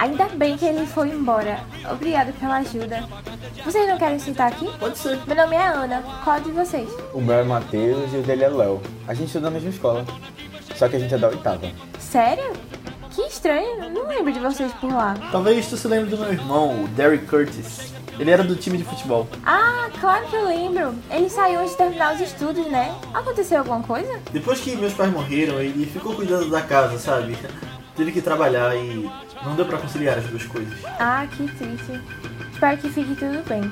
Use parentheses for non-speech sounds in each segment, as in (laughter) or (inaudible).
Ainda bem que ele foi embora. Obrigada pela ajuda. Vocês não querem sentar aqui? Pode ser. Meu nome é Ana. Qual de vocês? O meu é Matheus e o dele é Léo. A gente estuda na mesma escola. Só que a gente é da oitava. Sério? Que estranho. Não lembro de vocês por lá. Talvez tu se lembre do meu irmão, o Derek Curtis. Ele era do time de futebol. Ah, claro que eu lembro. Ele saiu antes de terminar os estudos, né? Aconteceu alguma coisa? Depois que meus pais morreram, ele ficou cuidando da casa, sabe? Teve que trabalhar e não deu pra conciliar as duas coisas. Ah, que triste. Espero que fique tudo bem.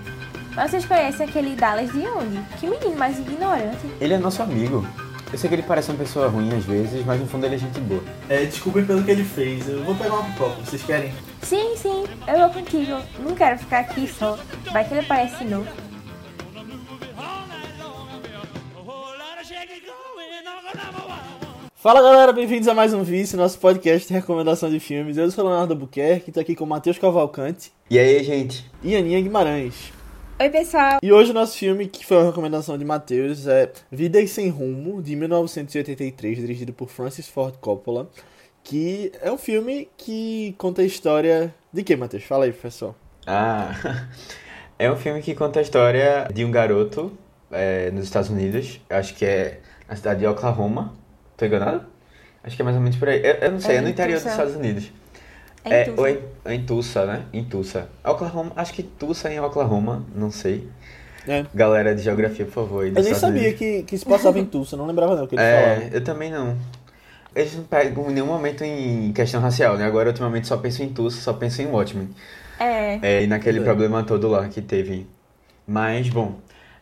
Vocês conhecem aquele Dallas de onde? Que menino mais ignorante. Ele é nosso amigo. Eu sei que ele parece uma pessoa ruim às vezes, mas no fundo ele é gente boa. É, desculpem pelo que ele fez. Eu vou pegar uma pipoca, vocês querem? Sim, sim, eu vou contigo. Não quero ficar aqui só. Vai que ele parece novo. Fala galera, bem-vindos a mais um Vice, nosso podcast de recomendação de filmes. Eu sou o Leonardo Buquerque, tô aqui com o Matheus Cavalcante E aí, gente? e Aninha Guimarães. Oi, pessoal. E hoje o nosso filme, que foi uma recomendação de Matheus, é Vidas Sem Rumo, de 1983, dirigido por Francis Ford Coppola, que é um filme que conta a história... De que, Matheus? Fala aí, professor. Ah, (laughs) é um filme que conta a história de um garoto é, nos Estados Unidos. Acho que é na cidade de Oklahoma. Tô enganado? Acho que é mais ou menos por aí. Eu, eu não sei, É é, no interior dos Tulsa. Estados Unidos. É em Tulsa. ou em, em Tulsa, né? Em Tulsa. Oklahoma, acho que Tulsa em Oklahoma, não sei. É. Galera de geografia, por favor. dos Eu nem sabia que, que se passava em Tulsa, não lembrava não o que ele É, falava. eu também não. Eles não pegam em nenhum momento em questão racial, né? Agora, ultimamente, só penso em Tulsa, só penso em Watchmen. É. É, e naquele É. problema todo lá que teve. Mas, bom,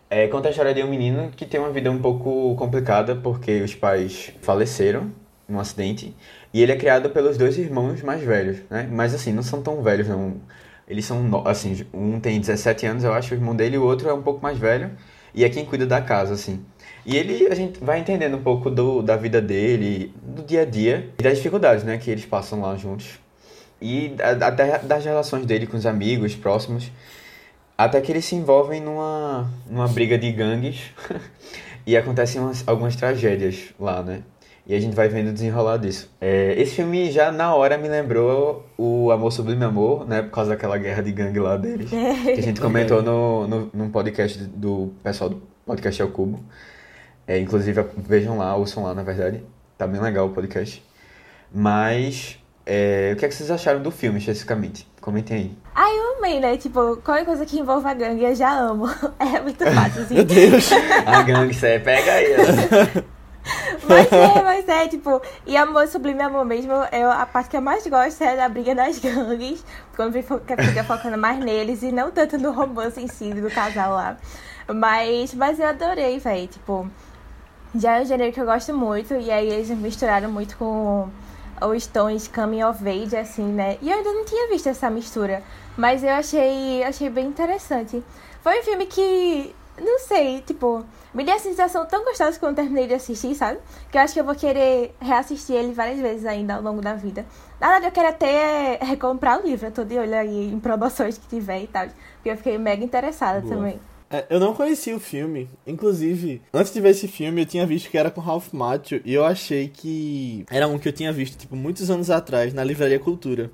é, conta a história de um menino que tem uma vida um pouco complicada porque os pais faleceram num acidente e ele é criado pelos dois irmãos mais velhos, né? Mas, assim, não são tão velhos, não. Eles são, assim, um tem 17 anos, eu acho, o irmão dele, e o outro é um pouco mais velho e é quem cuida da casa, assim. E ele, a gente vai entendendo um pouco do, da vida dele, do dia a dia e das dificuldades, né, que eles passam lá juntos. E até das relações dele com os amigos próximos. Até que eles se envolvem numa, numa briga de gangues (laughs) e acontecem umas- algumas tragédias lá, né? E a gente vai vendo o desenrolar disso. É, esse filme já na hora me lembrou o Amor Sublime Amor, né? Por causa daquela guerra de gangue lá deles. (laughs) Que a gente comentou no, no, num podcast do pessoal do podcast ao Cubo. É, inclusive, vejam lá, ouçam lá, na verdade. Tá bem legal o podcast. Mas, é, o que, é que vocês acharam do filme, especificamente? Comentem aí. Ai, eu amei, né? Tipo, qualquer coisa que envolva gangue eu já amo. (laughs) É muito (laughs) fácil, assim. Meu Deus! A gangue, você pega aí. (laughs) Mas é, mas é, tipo, e amor sublime amor mesmo, eu, a parte que eu mais gosto é da briga das gangues, quando fica, fica focando mais neles e não tanto no romance em si do casal lá. Mas, mas eu adorei, velho, tipo, já é um gênero que eu gosto muito, e aí eles misturaram muito com os Stones Coming of Age, assim, né? E eu ainda não tinha visto essa mistura, mas eu achei, achei bem interessante. Foi um filme que, não sei, tipo, me deu a sensação tão gostosa quando eu terminei de assistir, sabe? Que eu acho que eu vou querer reassistir ele várias vezes ainda ao longo da vida. Na verdade, eu quero até recomprar o livro, eu tô de olho aí em promoções que tiver e tal, porque eu fiquei mega interessada Boa. também. É, eu não conhecia o filme. Inclusive, antes de ver esse filme, eu tinha visto que era com Ralph Macchio e eu achei que era um que eu tinha visto, tipo, muitos anos atrás, na Livraria Cultura.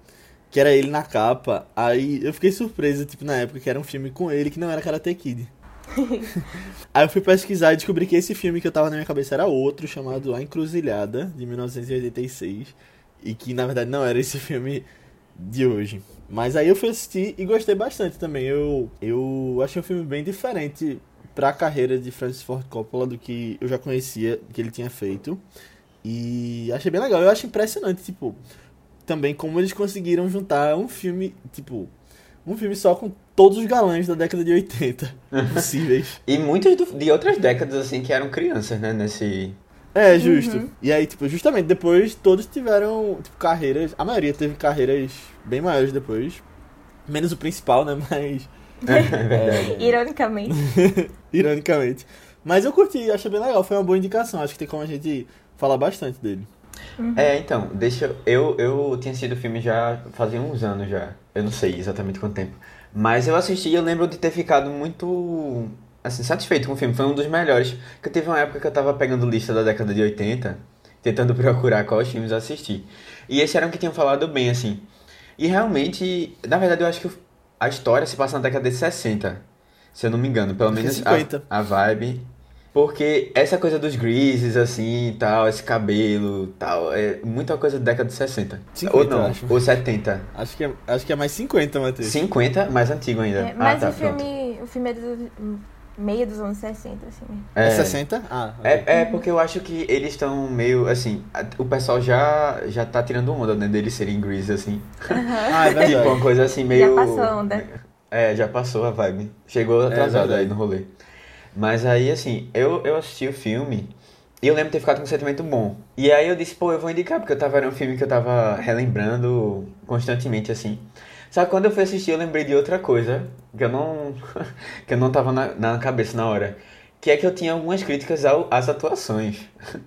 Que era ele na capa. Aí eu fiquei surpreso, tipo, na época, que era um filme com ele que não era Karate Kid. (laughs) Aí eu fui pesquisar e descobri que esse filme que eu tava na minha cabeça era outro, chamado A Encruzilhada, de 1986. E que, na verdade, não era esse filme de hoje. Mas aí eu fui assistir e gostei bastante também. Eu, eu achei um filme bem diferente pra carreira de Francis Ford Coppola do que eu já conhecia que ele tinha feito. E achei bem legal. Eu acho impressionante, tipo, também como eles conseguiram juntar um filme, tipo, um filme só com todos os galãs da década de 80 (laughs) possíveis. E muitas do- de outras décadas, assim, que eram crianças, né? Nesse... É, justo. E aí, tipo, justamente depois todos tiveram, tipo, carreiras. A maioria teve carreiras bem maiores depois. Menos o principal, né? (laughs) Mas. (laughs) é, Ironicamente. (laughs) ironicamente. Mas eu curti, achei bem legal. Foi uma boa indicação. Acho que tem como a gente falar bastante dele. É, então, deixa eu... Eu tinha assistido o filme já fazia uns anos já. Eu não sei exatamente quanto tempo. Mas eu assisti e eu lembro de ter ficado muito... Assim, satisfeito com o filme. Foi um dos melhores. Porque teve uma época que eu tava pegando lista da década de 80, tentando (laughs) procurar quais filmes eu assisti. E esse era um que tinham falado bem, assim. E realmente, na verdade, eu acho que a história se passa na década de 60, se eu não me engano. Pelo menos 50. a, a vibe. Porque essa coisa dos greases, assim, e tal, esse cabelo tal, é muita coisa da década de 60. 50, ou não, eu acho. ou 70. Acho que é, acho que é mais 50, Matheus. 50, mais antigo ainda. É, mas ah, tá, o, filme, o filme é do meio dos anos 60, assim. É É, 60? Ah, É, é porque eu acho que eles estão meio, assim, o pessoal já, já tá tirando onda, né, deles serem grease, assim. (laughs) Ah, é verdade. Tipo, uma coisa assim meio... passou a onda. É, já passou a vibe. Chegou atrasado verdade. aí no rolê. Mas aí, assim, eu, eu assisti o filme e eu lembro de ter ficado com um sentimento bom. E aí eu disse, pô, eu vou indicar, porque eu tava, era um filme que eu tava relembrando constantemente, assim. Só que quando eu fui assistir, eu lembrei de outra coisa que eu não, (laughs) que eu não tava na, na cabeça na hora. Que é que eu tinha algumas críticas ao, às atuações. (laughs)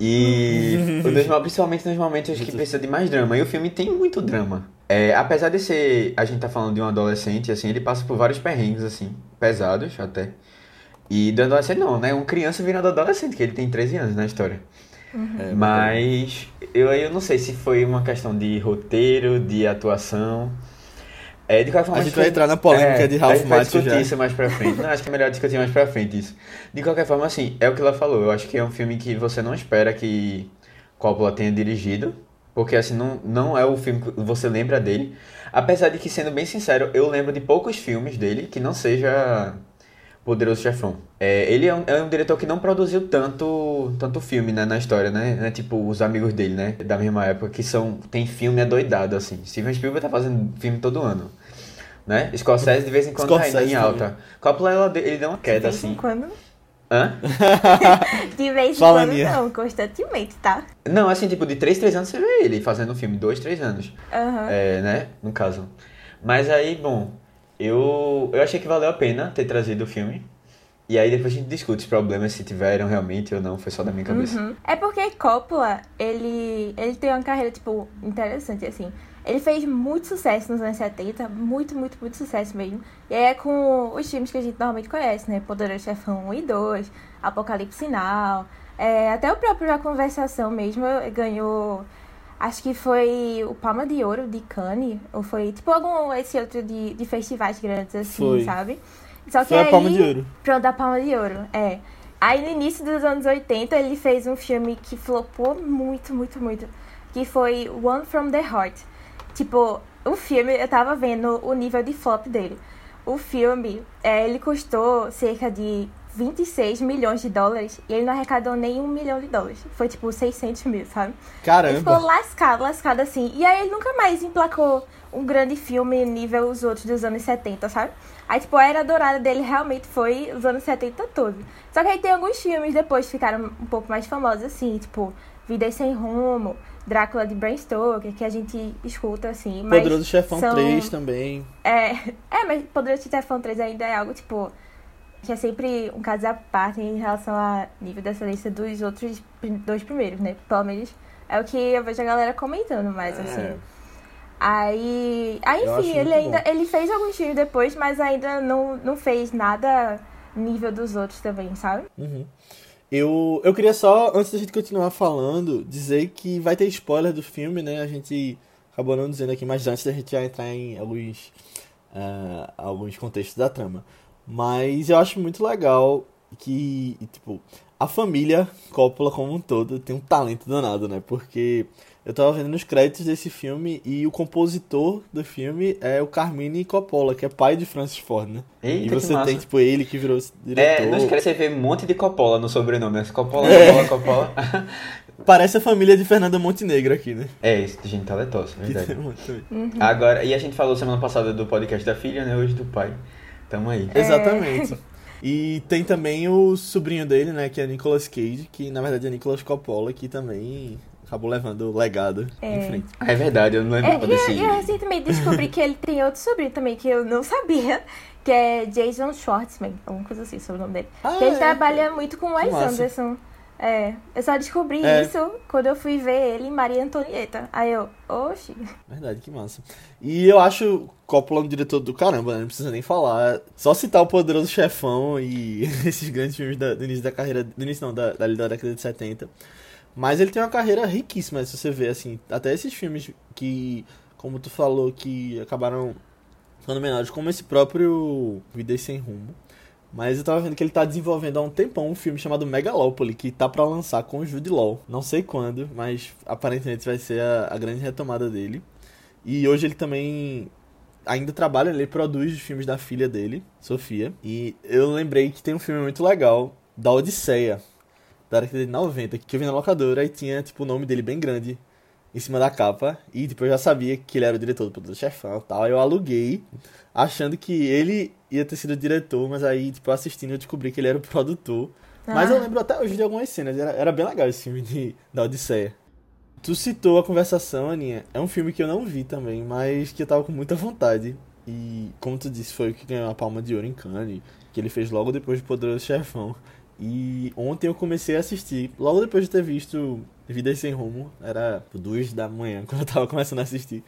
E o dos- principalmente nos momentos que precisa de mais drama. E o filme tem muito drama. É, apesar de ser. A gente tá falando de um adolescente, assim, ele passa por vários perrengues, assim, pesados até. E do adolescente não, né? Um criança virando adolescente, que ele tem 13 anos na história. É, Mas eu, eu não sei se foi uma questão de roteiro, de atuação. É, de qualquer forma, A gente que- vai entrar na polêmica de Ralph A gente vai Macchio discutir já. isso mais pra frente. Não, acho que é melhor discutir mais pra frente isso. De qualquer forma, assim, é o que ela falou. Eu acho que é um filme que você não espera que Coppola tenha dirigido. Porque, assim, não, não é o filme que você lembra dele. Apesar de que, sendo bem sincero, eu lembro de poucos filmes dele que não seja Poderoso Chefão. É, ele é um, é um diretor que não produziu tanto, tanto filme né, na história, né? É tipo os amigos dele, né? Da mesma época, que são. Tem filme adoidado, assim. Steven Spielberg tá fazendo filme todo ano. Né? Scorsese de vez em quando tá Scorsese em alta. Coppola, ela, de- ele deu uma De queda, vez em assim. quando. Hã? (laughs) De vez em Fala, quando, Nia. não, constantemente, tá? Não, assim, tipo, de 3, 3 anos você vê ele fazendo um filme. 2, 3 anos. Aham. É, né? No caso. Mas aí, bom, eu, eu achei que valeu a pena ter trazido o filme. E aí depois a gente discute os problemas se tiveram realmente ou não, foi só da minha cabeça. Uhum. É porque Coppola, ele, ele tem uma carreira, tipo, interessante, assim. Ele fez muito sucesso nos anos 70, muito, muito, muito sucesso mesmo. E aí é com os filmes que a gente normalmente conhece, né? Poderoso Chefão 1 e 2, Apocalipse Sinal. É, até o próprio A Conversação mesmo ganhou... Acho que foi o Palma de Ouro de Cannes, ou foi tipo algum esse outro de, de festivais grandes, assim, Foi. sabe? Só que Foi a aí, Palma de Ouro. Pronto, a Palma de Ouro, é. Aí no início dos anos 80 ele fez um filme que flopou muito, muito, muito. Que foi One from the Heart. Tipo, o filme, eu tava vendo o nível de flop dele. O filme, é, ele custou cerca de 26 milhões de dólares e ele não arrecadou nem um milhão de dólares. Foi tipo 600 mil, sabe? Ele ficou Caramba. lascado, lascado assim. E aí ele nunca mais emplacou um grande filme nível os outros dos anos 70, sabe? Aí, tipo, a era dourada dele realmente foi os anos 70 todo. Só que aí tem alguns filmes depois que ficaram um pouco mais famosos, assim, tipo, Vida Sem Rumo, Drácula de Bram Stoker, que a gente escuta, assim. Mas Poderoso Chefão são- 3 também. É, (laughs) é, mas Poderoso Chefão 3 ainda é algo, tipo, que é sempre um caso à parte em relação ao nível dessa lista dos outros dois primeiros, né? Pelo menos é o que eu vejo a galera comentando mais, assim. É. Aí, aí acho enfim, ele ainda bom. ele fez alguns filmes depois, mas ainda não, não fez nada nível dos outros também, sabe? Uhum. Eu, eu queria só, antes da gente continuar falando, dizer que vai ter spoiler do filme, né? A gente acabou não dizendo aqui, mas antes da gente já entrar em alguns, ah, alguns contextos da trama. Mas eu acho muito legal que, tipo, a família Coppola como um todo tem um talento danado, né? Porque eu tava vendo nos créditos desse filme e o compositor do filme é o Carmine Coppola, que é pai de Francis Ford, né? Eita, e que você massa. tem, tipo, ele que virou diretor. É, não esquece você ver um monte de Coppola no sobrenome. né? Coppola, É. Coppola, Coppola. (laughs) Parece a família de Fernanda Montenegro aqui, né? é, isso, gente talentosa, Que verdade. Uhum. Agora, e a gente falou semana passada do podcast da filha, né? Hoje do pai. Tamo aí. É. Exatamente. E tem também o sobrinho dele, né? Que é Nicolas Cage, que na verdade é Nicolas Coppola, que também acabou levando o legado É. em frente. Ah, é verdade, eu não É, lembrava e desse. eu, eu recentemente descobri que ele tem outro sobrinho também que eu não sabia, que é Jason Schwartzman, alguma coisa assim sobre o nome dele. Ah, que ele é. trabalha muito com o Wes massa. Anderson. É, eu só descobri É. isso quando eu fui ver ele em Maria Antonieta. Aí eu, oxi. Verdade, que massa. E eu acho Coppola um diretor do caramba, né? Não precisa nem falar. Só citar o Poderoso Chefão e (laughs) esses grandes filmes da- do início da carreira. Do início não, da, da, da década de 70. Mas ele tem uma carreira riquíssima, se você ver, assim. Até esses filmes que como tu falou, que acabaram ficando menores, como esse próprio Vidas Sem Rumo. Mas eu tava vendo que ele tá desenvolvendo há um tempão um filme chamado Megalópole, que tá para lançar com o Jude Law. Não sei quando, mas aparentemente vai ser a, a grande retomada dele. E hoje ele também ainda trabalha, ele produz os filmes da filha dele, Sofia. E eu lembrei que tem um filme muito legal, da Odisseia, da década de 90, que eu vi na locadora e tinha, tipo, o nome dele bem grande em cima da capa. E, tipo, eu já sabia que ele era o diretor do Poder Chefão e tal. Eu aluguei, achando que ele ia ter sido o diretor, mas aí, tipo, assistindo eu descobri que ele era o produtor. Ah. Mas eu lembro até hoje de algumas cenas, era, era bem legal esse filme de, da Odisseia. Tu citou a conversação, Aninha. É um filme que eu não vi também, mas que eu tava com muita vontade. E, como tu disse, foi o que ganhou a Palma de Ouro em Cannes, que ele fez logo depois de Poderoso Chefão. E ontem eu comecei a assistir, logo depois de ter visto Vidas Sem Rumo, era duas da manhã, (laughs) quando eu tava começando a assistir.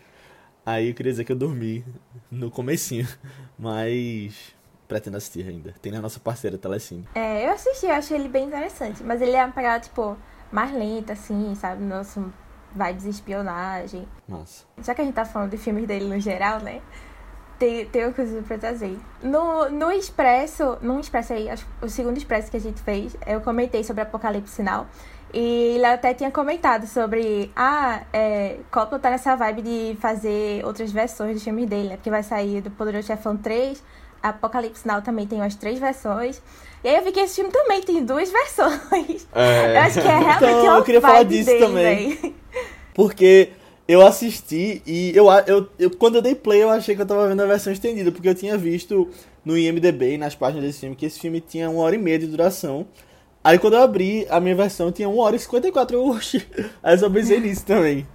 Aí eu queria dizer que eu dormi no comecinho, (laughs) mas pretendo assistir ainda. Tem na nossa parceira Telecine. É, eu assisti, eu achei ele bem interessante, mas ele é uma pegada, tipo, mais lenta, assim, sabe? Nosso vibes de espionagem. Nossa. Já que a gente tá falando de filmes dele no geral, né? Tem, tem uma coisa pra trazer. No, no Expresso, no Expresso aí, acho, o segundo Expresso que a gente fez, eu comentei sobre Apocalipse Sinal. E ele até tinha comentado sobre. Ah, é, Coppola tá nessa vibe de fazer outras versões dos filmes dele, né? Porque vai sair do Poderoso Chefão 3, Apocalipse Sinal também tem umas três versões. E aí eu vi que esse filme também tem duas (laughs) versões. É. Eu acho que é realmente então, eu queria falar disso dele, também. Véio. Porque eu assisti e eu, eu, eu, quando eu dei play eu achei que eu tava vendo a versão estendida, porque eu tinha visto no IMDB, nas páginas desse filme, que esse filme tinha uma hora e meia de duração. Aí quando eu abri a minha versão tinha uma hora e 54, eu, (laughs) oxi, aí eu só pensei (laughs) nisso também.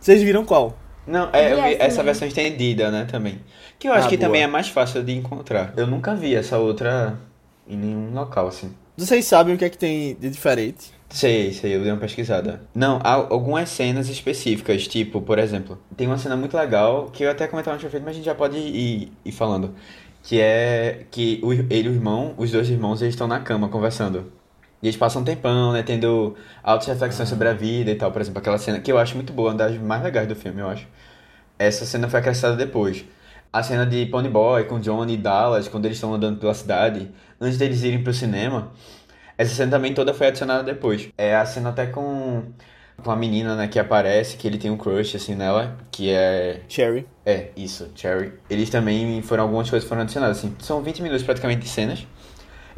Vocês viram qual? Não, é, eu vi essa versão estendida, né, também. Que eu acho ah, que boa. também é mais fácil de encontrar. Eu nunca vi essa outra em nenhum local, assim. Vocês sabem o que é que tem de diferente? Sei, sei, eu dei uma pesquisada. Não, há algumas cenas específicas, tipo, por exemplo, tem uma cena muito legal que eu até comentava no feito, mas a gente já pode ir, ir falando. Que é que o, ele e o irmão, os dois irmãos, eles estão na cama conversando. E eles passam um tempão, né, tendo auto-reflexões ah. sobre a vida e tal. Por exemplo, aquela cena que eu acho muito boa, uma das mais legais do filme, eu acho. Essa cena foi acrescentada depois. A cena de Pony Boy com Johnny e Dallas, quando eles estão andando pela cidade, antes deles irem pro cinema essa cena também toda foi adicionada depois. É a cena até com, com a menina, né, que aparece, que ele tem um crush, assim, nela, que é... Cherry. É, isso, Cherry. Eles também foram, algumas coisas foram adicionadas, assim. São 20 minutos praticamente de cenas.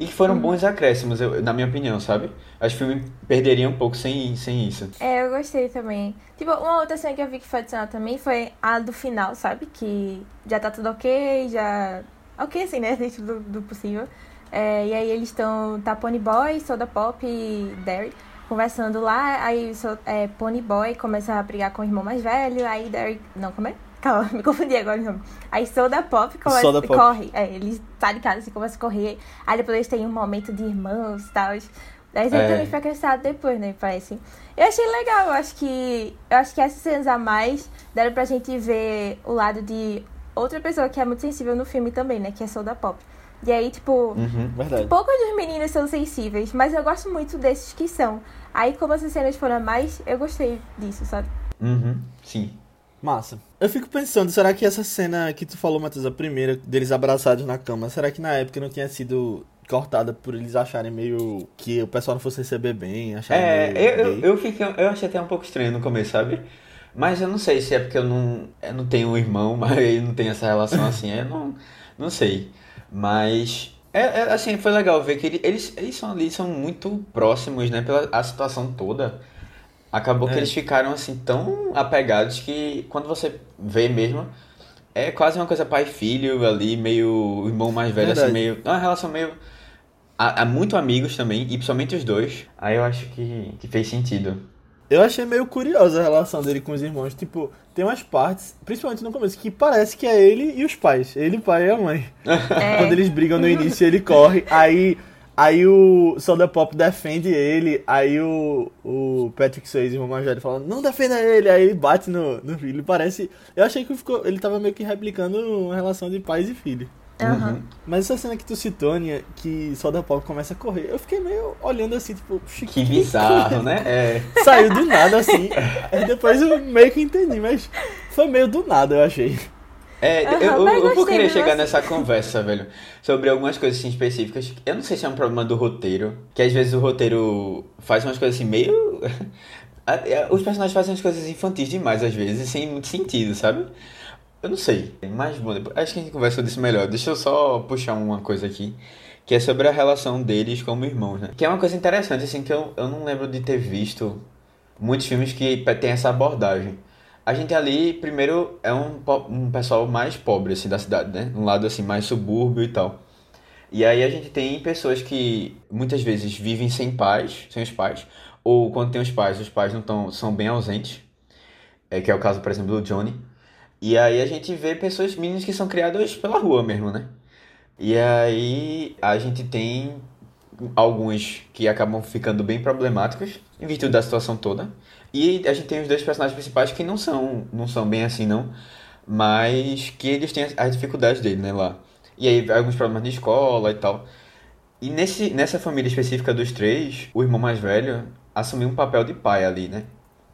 E que foram uhum. bons acréscimos, eu, na minha opinião, sabe? Acho que o filme perderia um pouco sem, sem isso. É, eu gostei também. Tipo, uma outra cena que eu vi que foi adicionada também foi a do final, sabe? Que já tá tudo ok, já. Ok, assim, né? (laughs) Dentro do, do possível. É, e aí eles estão, tá Pony Boy, Soda Pop e Derry conversando lá, aí é, Pony Boy começa a brigar com o irmão mais velho, aí Derry, não, como é? Calma, (laughs) me confundi agora o nome. Aí Soda Pop começa, Soda Pop. corre, é, eles saem de casa assim, começa a correr, aí depois eles têm um momento de irmãos e tal, Daí é. também foi acrescentado depois, né, parece. Eu achei legal, eu acho que, eu acho que essas cenas a mais deram pra gente ver o lado de outra pessoa que é muito sensível no filme também, né, que é Soda Pop. E aí, tipo, uhum, poucos dos meninos são sensíveis, mas eu gosto muito desses que são. Aí, como essas cenas foram mais, eu gostei disso, sabe? Uhum, sim. Massa. Eu fico pensando, será que essa cena que tu falou, Matheus, a primeira, deles abraçados na cama, será que na época não tinha sido cortada por eles acharem meio que o pessoal não fosse receber bem, acharem É, eu, eu, eu, fiquei, eu achei até um pouco estranho no começo, sabe? Mas eu não sei se é porque eu não, eu não tenho um irmão, (laughs) mas ele não tem essa relação assim, eu não, não sei. Mas é, é, assim, foi legal ver que ele, eles, eles são ali, são muito próximos, né, pela a situação toda. Acabou é. que eles ficaram assim tão apegados que quando você vê mesmo, é quase uma coisa pai filho ali, meio irmão mais velho, assim, Verdade. assim, meio. Uma relação meio. Há, há muito amigos também, e principalmente os dois. Aí eu acho que, que fez sentido. Eu achei meio curiosa a relação dele com os irmãos. Tipo, tem umas partes, principalmente no começo, que parece que é ele e os pais. Ele, o pai e a mãe. (laughs) É. Quando eles brigam no início, ele corre. Aí, aí o Soda Pop defende ele. Aí o, o Patrick Swayze, o mais velho, fala, não defenda ele. Aí ele bate no, no filho. Parece... Eu achei que ficou, ele tava meio que replicando uma relação de pais e filho. Uhum. Mas essa cena que tu citou, Aninha, que Soda Pop começa a correr, eu fiquei meio olhando assim, tipo, que bizarro, né? (laughs) É. Saiu do nada assim. Aí (laughs) depois eu meio que entendi, mas Foi meio do nada, eu achei. É, Aham, eu, eu, eu vou querer chegar nessa conversa, (laughs) velho, sobre algumas coisas assim específicas. Eu não sei se é um problema do roteiro, que às vezes o roteiro faz umas coisas assim meio. (laughs) Os personagens fazem umas coisas infantis demais, às vezes, sem muito sentido, sabe? Eu não sei. Mas, bom, acho que a gente conversa disso melhor. Deixa eu só puxar uma coisa aqui, que é sobre a relação deles como irmãos, né? Que é uma coisa interessante, assim, que eu, eu não lembro de ter visto muitos filmes que tem essa abordagem. A gente ali, primeiro, é um, um pessoal mais pobre, assim, da cidade, né? Um lado, assim, mais subúrbio e tal. E aí a gente tem pessoas que muitas vezes vivem sem pais, sem os pais, ou quando tem os pais, os pais não tão, são bem ausentes, é, que é o caso, por exemplo, do Johnny. E aí a gente vê pessoas, meninas que são criadas pela rua mesmo, né? E aí a gente tem alguns que acabam ficando bem problemáticos em virtude da situação toda. E a gente tem os dois personagens principais que não são, não são bem assim não, mas que eles têm as, dificuldades dele, né, lá. E aí alguns problemas de escola e tal. E nesse, nessa família específica dos três, o irmão mais velho assumiu um papel de pai ali, né?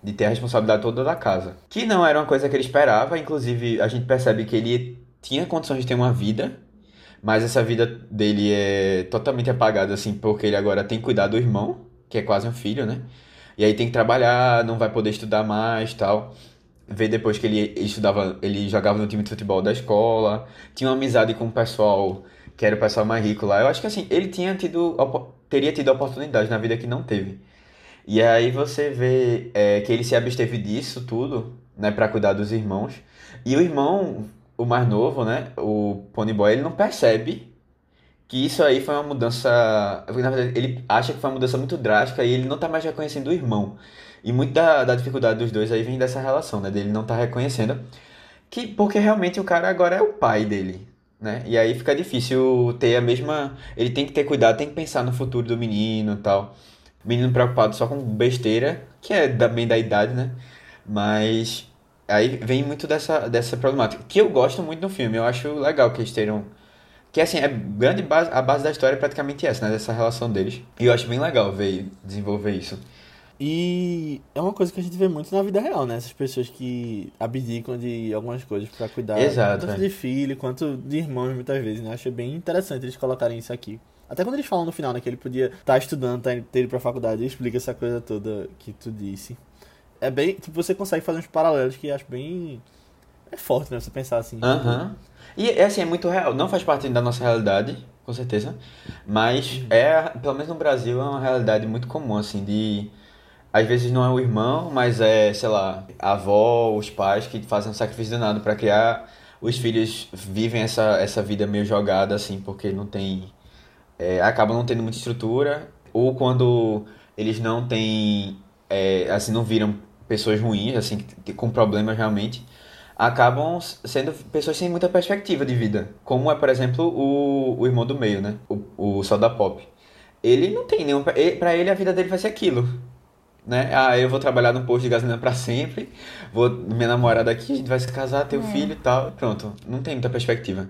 De ter a responsabilidade toda da casa. Que não era uma coisa que ele esperava, inclusive a gente percebe que ele tinha condições de ter uma vida, mas essa vida dele é totalmente apagada, assim, porque ele agora tem que cuidar do irmão, que é quase um filho, né? E aí tem que trabalhar, não vai poder estudar mais tal. Vê depois que ele estudava, ele jogava no time de futebol da escola, tinha uma amizade com o pessoal que era o pessoal mais rico lá. Eu acho que assim, ele tinha tido, teria tido oportunidade na vida que não teve. E aí você vê é, que ele se absteve disso tudo, né, pra cuidar dos irmãos. E o irmão, o mais novo, né, o Ponyboy, ele não percebe que isso aí foi uma mudança. Na verdade, ele acha que foi uma mudança muito drástica e ele não tá mais reconhecendo o irmão. E muito da, da dificuldade dos dois aí vem dessa relação, né? Dele não tá reconhecendo. Que, porque realmente o cara agora é o pai dele, né? E aí fica difícil ter a mesma. Ele tem que ter cuidado, tem que pensar no futuro do menino e tal. Menino preocupado só com besteira, que é bem da idade, né? Mas aí vem muito dessa, dessa problemática. Que eu gosto muito no filme. Eu acho legal que eles tenham. Que assim, é grande base, a base da história é praticamente essa, né? Dessa relação deles. E eu acho bem legal ver desenvolver isso. E é uma coisa que a gente vê muito na vida real, né? Essas pessoas que abdicam de algumas coisas pra cuidar Exato, tanto é. de filho quanto de irmãos muitas vezes, né? Achei bem interessante eles colocarem isso aqui. Até quando eles falam no final, né? Que ele podia estar estudando, tá, ter ido pra faculdade, ele explica essa coisa toda que tu disse. É bem. Tipo, você consegue fazer uns paralelos que acho bem. É forte, né? Você pensar assim. Aham. E é assim, é muito real. Não faz parte da nossa realidade, com certeza. Mas é, pelo menos no Brasil, é uma realidade muito comum, assim, de. Às vezes não é o irmão, mas é, sei lá, a avó, os pais que fazem um sacrifício danado pra criar. Os filhos vivem essa, essa vida meio jogada, assim, porque não tem. é, acabam não tendo muita estrutura. Ou quando eles não têm. é, assim, não viram pessoas ruins, assim, com problemas realmente acabam sendo pessoas sem muita perspectiva de vida. Como é, por exemplo, o, o irmão do meio, né? O, o Soda Pop. Ele não tem nenhum. Pra ele, a vida dele vai ser aquilo. Né? Ah, eu vou trabalhar no posto de gasolina pra sempre. Vou. Minha namorada aqui, a gente vai se casar, ter o filho e tal. Pronto. Não tem muita perspectiva.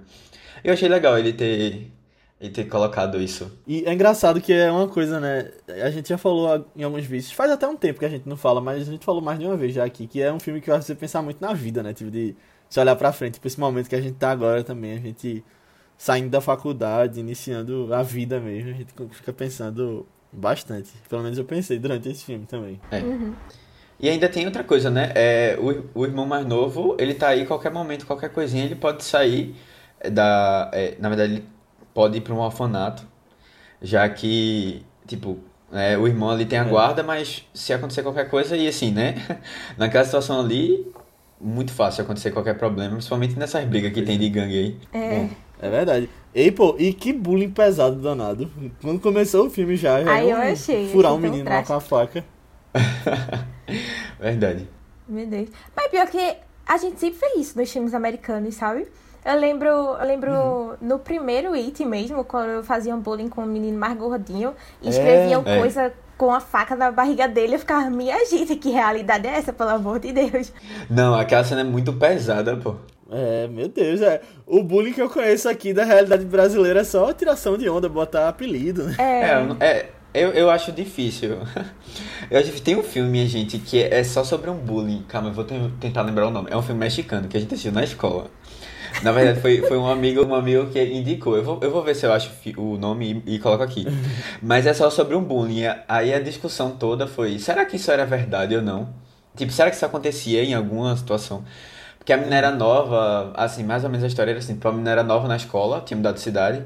Eu achei legal ele ter. Ele ter colocado isso. E é engraçado que é uma coisa, né? A gente já falou em alguns vídeos, faz até um tempo que a gente não fala, mas a gente falou mais de uma vez já aqui, que é um filme que faz você pensar muito na vida, né? Tipo, de se olhar pra frente, esse momento que a gente tá agora também, a gente saindo da faculdade, iniciando a vida mesmo, a gente fica pensando bastante. Pelo menos eu pensei durante esse filme também. E ainda tem outra coisa, né? É, o, o irmão mais novo, ele tá aí qualquer momento, qualquer coisinha, ele pode sair da. é, na verdade, ele pode ir para um orfanato, já que, tipo, né, o irmão ali tem a guarda, mas se acontecer qualquer coisa, e assim, né? (laughs) Naquela situação ali, muito fácil acontecer qualquer problema, principalmente nessas brigas que tem de gangue aí. É. Bom, É verdade. E, pô, e que bullying pesado danado. Quando começou o filme já, já Aí é eu achei, furar um menino lá com a faca. (laughs) verdade. Meu Deus. Mas pior que a gente sempre fez isso nos filmes americanos, sabe? Eu lembro, eu lembro Uhum. no primeiro It mesmo, quando faziam bullying com um menino mais gordinho e escreviam É. coisa com a faca na barriga dele, eu ficava, minha gente, que realidade é essa, pelo amor de Deus? Não, aquela cena é muito pesada, pô. É, meu Deus, é. O bullying que eu conheço aqui da realidade brasileira é só tiração de onda, botar apelido, né? É, É, eu é, Eu, eu acho difícil. (laughs) Eu acho que tem um filme, minha gente, que é só sobre um bullying. Calma, eu vou tentar lembrar o nome. É um filme mexicano que a gente assistiu na escola. Na verdade, foi, foi um amigo um amigo que indicou. Eu vou, eu vou ver se eu acho o nome e, e coloco aqui. Mas é só sobre um bullying. Aí a discussão toda foi: será que isso era verdade ou não? Tipo, será que isso acontecia em alguma situação? Porque a menina era nova, assim, mais ou menos a história era assim: tipo, a menina era nova na escola, tinha mudado de cidade.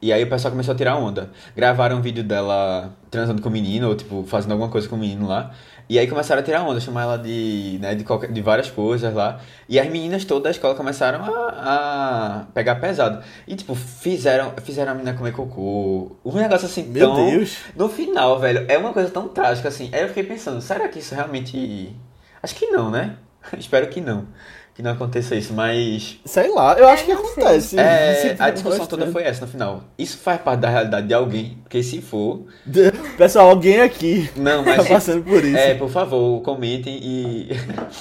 E aí o pessoal começou a tirar onda. Gravaram um vídeo dela transando com o menino, ou tipo, fazendo alguma coisa com o menino lá. E aí começaram a tirar onda, chamar ela de, né, de, qualquer, de várias coisas lá. E as meninas todas da escola começaram a, a pegar pesado. E, tipo, fizeram, fizeram a menina comer cocô. Um negócio assim Meu tão... Deus! No final, velho, é uma coisa tão trágica assim. Aí eu fiquei pensando, será que isso realmente... Acho que não, né? (laughs) Espero que não que não aconteça isso, mas. Sei lá, eu acho que acontece. É, a discussão toda foi essa no final. Isso faz parte da realidade de alguém, porque se for. Pessoal, alguém aqui não, mas, tá passando por isso. É, por favor, comentem e.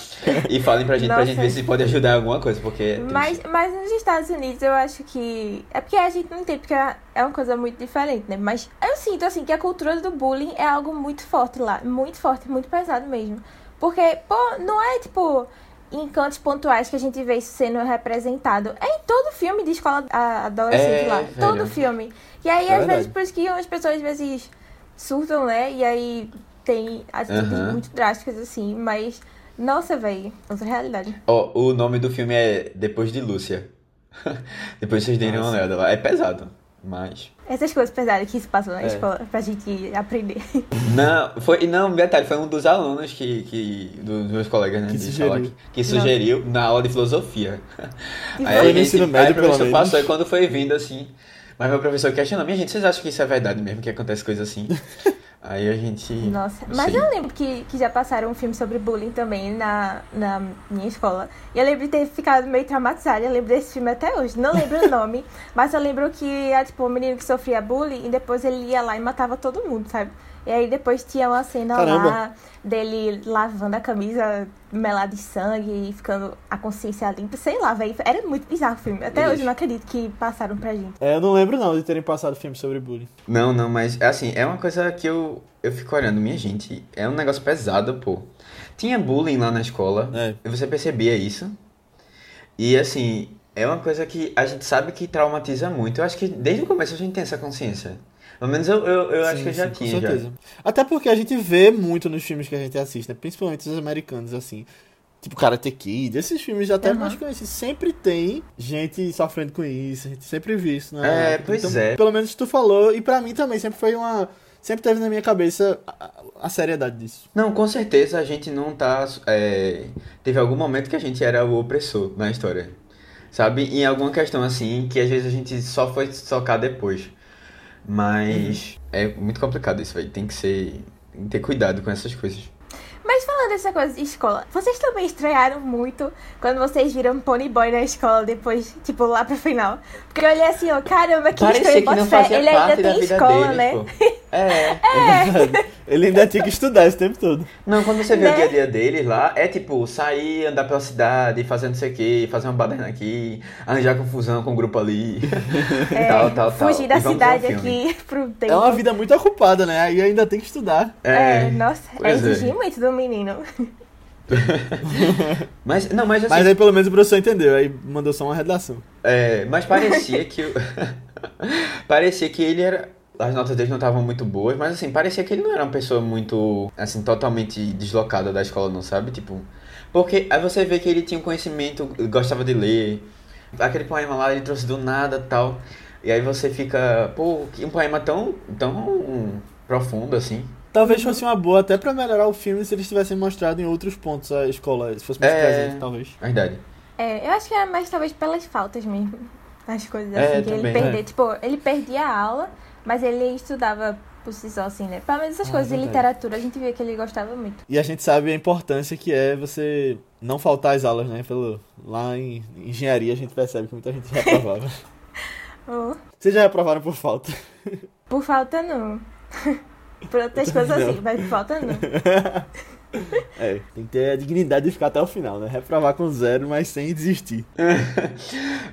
(laughs) e falem pra gente, Nossa. pra gente ver se pode ajudar em alguma coisa, porque. É mas, mas nos Estados Unidos eu acho que. É porque a gente não entende, porque é uma coisa muito diferente, né? Mas eu sinto, assim, que a cultura do bullying é algo muito forte lá. Muito forte, muito pesado mesmo. Porque, pô, não é tipo em cantos pontuais que a gente vê isso sendo representado. É em todo filme de escola adolescente é, lá. Velho. Todo filme. E aí, é às verdade. vezes, por isso que as pessoas às vezes surtam, né? E aí tem atitudes uhum. muito drásticas, assim, mas. Nossa, velho, outra realidade. Ó, oh, o nome do filme é Depois de Lúcia. (laughs) Depois vocês derem uma olhada lá. É pesado. Mas. Essas coisas pesadas que se passam na é. escola pra gente aprender. (laughs) Não, foi, não, detalhe, foi um dos alunos que, que dos meus colegas, né, que sugeriu, que sugeriu na aula de filosofia. (laughs) Aí, foi no ensino médio, aí o professor passou e quando foi vindo assim, mas meu professor questionou, minha gente, vocês acham que isso é verdade mesmo, que acontece coisa assim? (laughs) Aí a gente. Nossa, mas eu lembro que, que já passaram um filme sobre bullying também na, na minha escola. E eu lembro de ter ficado meio traumatizada. Eu lembro desse filme até hoje. Não lembro o nome, (laughs) mas eu lembro que era tipo um menino que sofria bullying e depois ele ia lá e matava todo mundo, sabe? E aí depois tinha uma cena Caramba. lá dele lavando a camisa melada de sangue e ficando a consciência limpa, sei lá, velho. Era muito bizarro o filme. Até Ixi. hoje eu não acredito que passaram pra gente. É, eu não lembro não de terem passado filme sobre bullying. Não, não, mas assim, é uma coisa que eu, eu fico olhando, minha gente, é um negócio pesado, pô. Tinha bullying lá na escola, é. e você percebia isso. E assim, é uma coisa que a gente sabe que traumatiza muito. Eu acho que desde o começo a gente tem essa consciência. Pelo menos eu, eu, eu sim, acho que eu já sim, tinha. Com certeza. Já. Até porque a gente vê muito nos filmes que a gente assiste, né? principalmente os americanos, assim. Tipo Karate Kid, esses filmes até uhum. mais conhecidos. Sempre tem gente sofrendo com isso, a gente sempre vê isso, né? É, pois então, é. Pelo menos tu falou, e pra mim também sempre foi uma. Sempre teve na minha cabeça a, a seriedade disso. Não, com certeza a gente não tá. É... Teve algum momento que a gente era o opressor na história. Sabe? Em alguma questão assim, que às vezes a gente só foi socar depois. Mas uhum. é muito complicado isso, velho. Tem que ser. Tem que ter cuidado com essas coisas. Mas falando dessa coisa de escola, vocês também estranharam muito quando vocês viram Pony Boy na escola depois, tipo, lá pro final. Porque eu olhei assim, ó, caramba, que Parecia estranho, que não fazia ele ainda tem escola, deles, né? (laughs) É. é. (laughs) Ele ainda tinha que estudar esse tempo todo. Não, quando você vê né? o dia a dia deles lá, é tipo, sair, andar pela cidade, fazer não sei o que, fazer uma baderna aqui, arranjar confusão com o grupo ali. É, (laughs) tal, tal, tal. Fugir da cidade aqui pro tempo. É uma vida muito ocupada, né? Aí ainda tem que estudar. É, é nossa, é exigir é. muito do menino. (laughs) mas, não, mas, assim, mas aí pelo menos o professor entendeu, aí mandou só uma redação. É, mas parecia que. parecia que ele era as notas dele não estavam muito boas, mas assim, parecia que ele não era uma pessoa muito, assim, totalmente deslocada da escola, não sabe? Tipo, porque aí você vê que ele tinha um conhecimento, gostava de ler, aquele poema lá ele trouxe do nada tal, e aí você fica, pô, um poema tão, tão profundo assim. Talvez fosse uma boa até para melhorar o filme se eles tivessem mostrado em outros pontos a escola, se fosse mais é, presente, talvez. Verdade. É, eu acho que era mais talvez pelas faltas mesmo. As coisas é, assim, que também, ele perder. É. Tipo, ele perdia a aula, mas ele estudava por si só, assim, né? Pelo menos essas ah, coisas de literatura a gente via que ele gostava muito. E a gente sabe a importância que é você não faltar às aulas, né? Pelo, lá em engenharia a gente percebe que muita gente já reprovava. (laughs) (laughs) oh. Vocês já reprovaram por falta? Por falta não. (laughs) por outras coisas assim, mas por falta não. É, tem que ter a dignidade de ficar até o final, né? Reprovar com zero, mas sem desistir.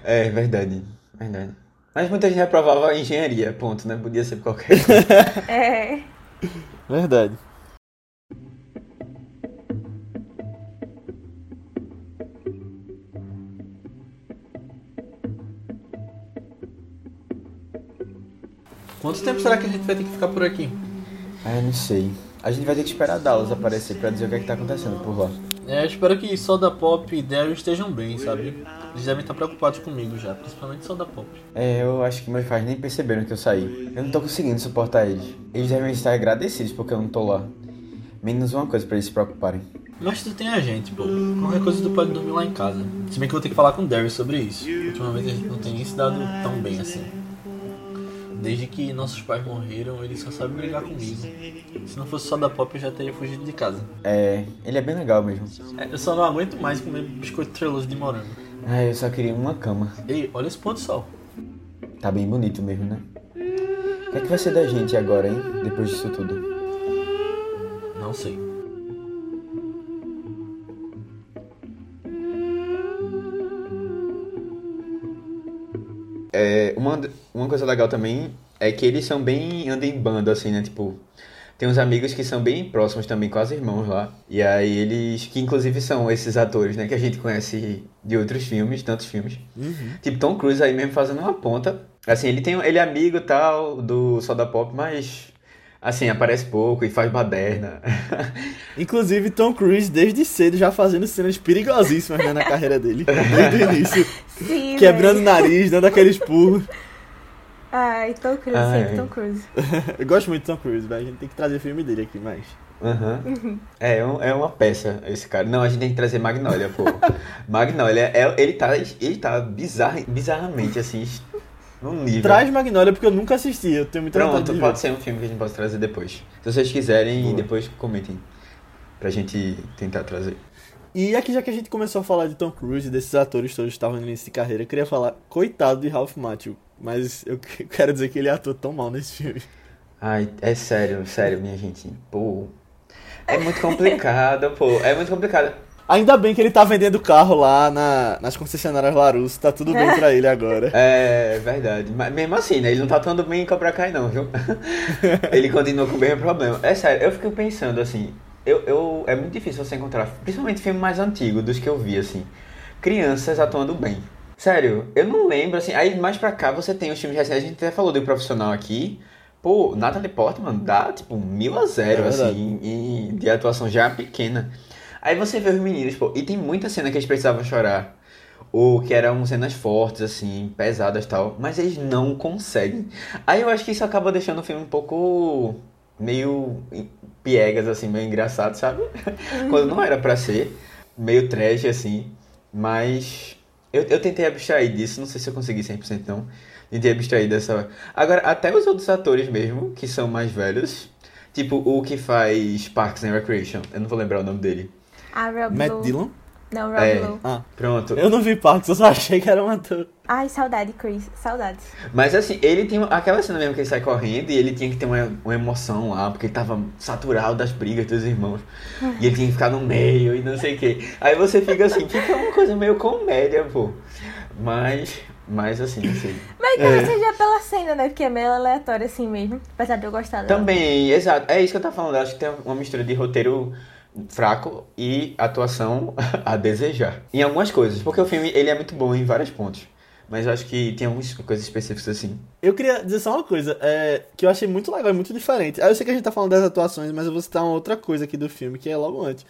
é verdade, verdade. Mas muita gente reprovava engenharia, ponto, né? Podia ser qualquer coisa. (laughs) É. Verdade. Quanto tempo será que a gente vai ter que ficar por aqui? ah, eu não sei. A gente vai ter que esperar a Dallas aparecer pra dizer o que é que tá acontecendo por lá. É, eu espero que Soda Pop e Daryl estejam bem, sabe? Eles devem estar preocupados comigo já, principalmente Soda Pop. É, eu acho que meus pais nem perceberam que eu saí. Eu não tô conseguindo suportar eles. Eles devem estar agradecidos porque eu não tô lá. Menos uma coisa pra eles se preocuparem. Mas tu tem a gente, pô. Qualquer coisa tu pode dormir lá em casa. Se bem que eu vou ter que falar com o Daryl sobre isso. Ultimamente a gente não tem nem se dado tão bem assim. Desde que nossos pais morreram, ele só sabe brigar comigo. Se não fosse só da pop, eu já teria fugido de casa. É, ele é bem legal mesmo. É, Eu só não aguento mais comer biscoito treloso de morango. Ah, eu só queria uma cama. Ei, olha esse pôr do sol. Tá bem bonito mesmo, né? O que é que vai ser da gente agora, hein? Depois disso tudo. Não sei. É, uma, uma coisa legal também é que eles são bem andam em bando, assim, né? Tipo, tem uns amigos que são bem próximos também, quase irmãos lá. E aí eles, que inclusive são esses atores, né? Que a gente conhece de outros filmes, tantos filmes. Tipo, Tom Cruise aí mesmo fazendo uma ponta. Assim, ele tem ele é amigo e tal do Soda Pop, mas assim, aparece pouco e faz baderna. (laughs) Inclusive, Tom Cruise, desde cedo, já fazendo cenas perigosíssimas né, na carreira dele. Desde o início. Sim, Quebrando o nariz, dando aquele espurro. Ai, Tom Cruise, Ai. sempre Tom Cruise. (laughs) Eu gosto muito de Tom Cruise, velho. A gente tem que trazer filme dele aqui mais. Aham. É, é um- é uma peça esse cara. Não, a gente tem que trazer Magnolia, pô. (laughs) Magnolia, é, ele tá, ele tá bizarra, bizarramente assim, num nível. Traz Magnolia porque eu nunca assisti. Eu tenho muita vontade Pronto, de ver. pode ser um filme que a gente pode trazer depois. Se vocês quiserem, Boa. depois comentem. Pra gente tentar trazer. E aqui, já que a gente começou a falar de Tom Cruise e desses atores todos que estavam no início de carreira, eu queria falar, coitado de Ralph Macchio. Mas eu (laughs) que- quero dizer que ele atua tão mal nesse filme. Ai, é sério, sério, minha gente. Pô. É muito complicado, pô. É muito complicado. Ainda bem que ele tá vendendo carro lá na- nas concessionárias Larus, tá tudo bem pra ele agora. É verdade. Mas mesmo assim, né? Ele não tá atuando bem em Cobra Kai, não, viu? (laughs) ele continua com o mesmo problema. É sério, eu fico pensando assim. Eu, eu, é muito difícil você encontrar, principalmente filme mais antigo dos que eu vi, assim. Crianças atuando bem. Sério, eu não lembro, assim. Aí mais pra cá você tem os filmes recentes, a gente até falou do profissional aqui. Pô, Natalie Portman dá, tipo, mil a zero, É assim, em- de atuação já pequena. Aí você vê os meninos, pô, e tem muita cena que eles precisavam chorar. Ou que eram cenas fortes, assim, pesadas tal. Mas eles não conseguem. Aí eu acho que isso acaba deixando o filme um pouco. meio. piegas, assim, meio engraçado, sabe? (laughs) Quando não era pra ser. Meio trash, assim. Mas. Eu, eu tentei abstrair disso, não sei se eu consegui 100% não. Tentei abstrair dessa. Agora, até os outros atores mesmo, que são mais velhos. Tipo, o que faz Parks and Recreation. Eu não vou lembrar o nome dele. Ah, Rob Matt Lowe. Dillon? Não, Rob É. Lowe. Ah, Pronto. eu não vi Parks, eu só achei que era um ator. Ai, saudade, Chris. Saudades. Mas assim, ele tem aquela cena mesmo que ele sai correndo e ele tinha que ter uma, uma emoção lá, porque ele tava saturado das brigas dos irmãos. E ele tinha que ficar no meio e não sei o que. Aí você fica assim, fica uma coisa meio comédia, pô. Mas, mas assim, não sei. Mas então É. seja pela cena, né? Porque é meio aleatório assim mesmo. Apesar de eu gostar dela. Também, exato. É isso que eu tava falando. Eu acho que tem uma mistura de roteiro fraco e atuação (laughs) a desejar. Em algumas coisas, porque o filme ele é muito bom em vários pontos. Mas eu acho que tem algumas coisas específicas assim. Eu queria dizer só uma coisa, é, que eu achei muito legal muito diferente. Eu sei que a gente tá falando das atuações, mas eu vou citar uma outra coisa aqui do filme, que é logo antes.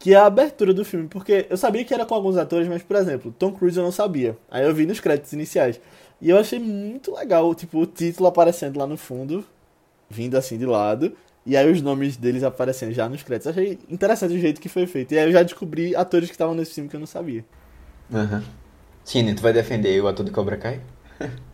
Que é a abertura do filme, porque eu sabia que era com alguns atores, mas, por exemplo, Tom Cruise eu não sabia. Aí eu vi nos créditos iniciais. E eu achei muito legal, tipo, o título aparecendo lá no fundo, vindo assim de lado, e aí os nomes deles aparecendo já nos créditos. Achei interessante o jeito que foi feito. E aí eu já descobri atores que estavam nesse filme que eu não sabia. Aham. Sim, tu vai defender o ator de Cobra Kai? (laughs)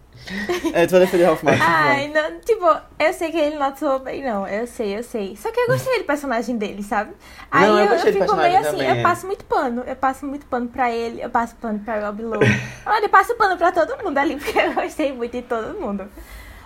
É, tu vai defender Ralph Macchio? Ai, não, tipo, eu sei que ele não atuou bem, não. Eu sei, eu sei. Só que eu gostei do personagem dele, sabe? Aí Não, eu eu, eu do fico meio assim, também, eu é. passo muito pano. Eu passo muito pano pra ele, eu passo pano pra Rob Lowe. Olha, eu passo pano pra todo mundo ali, (laughs) porque eu gostei muito de todo mundo.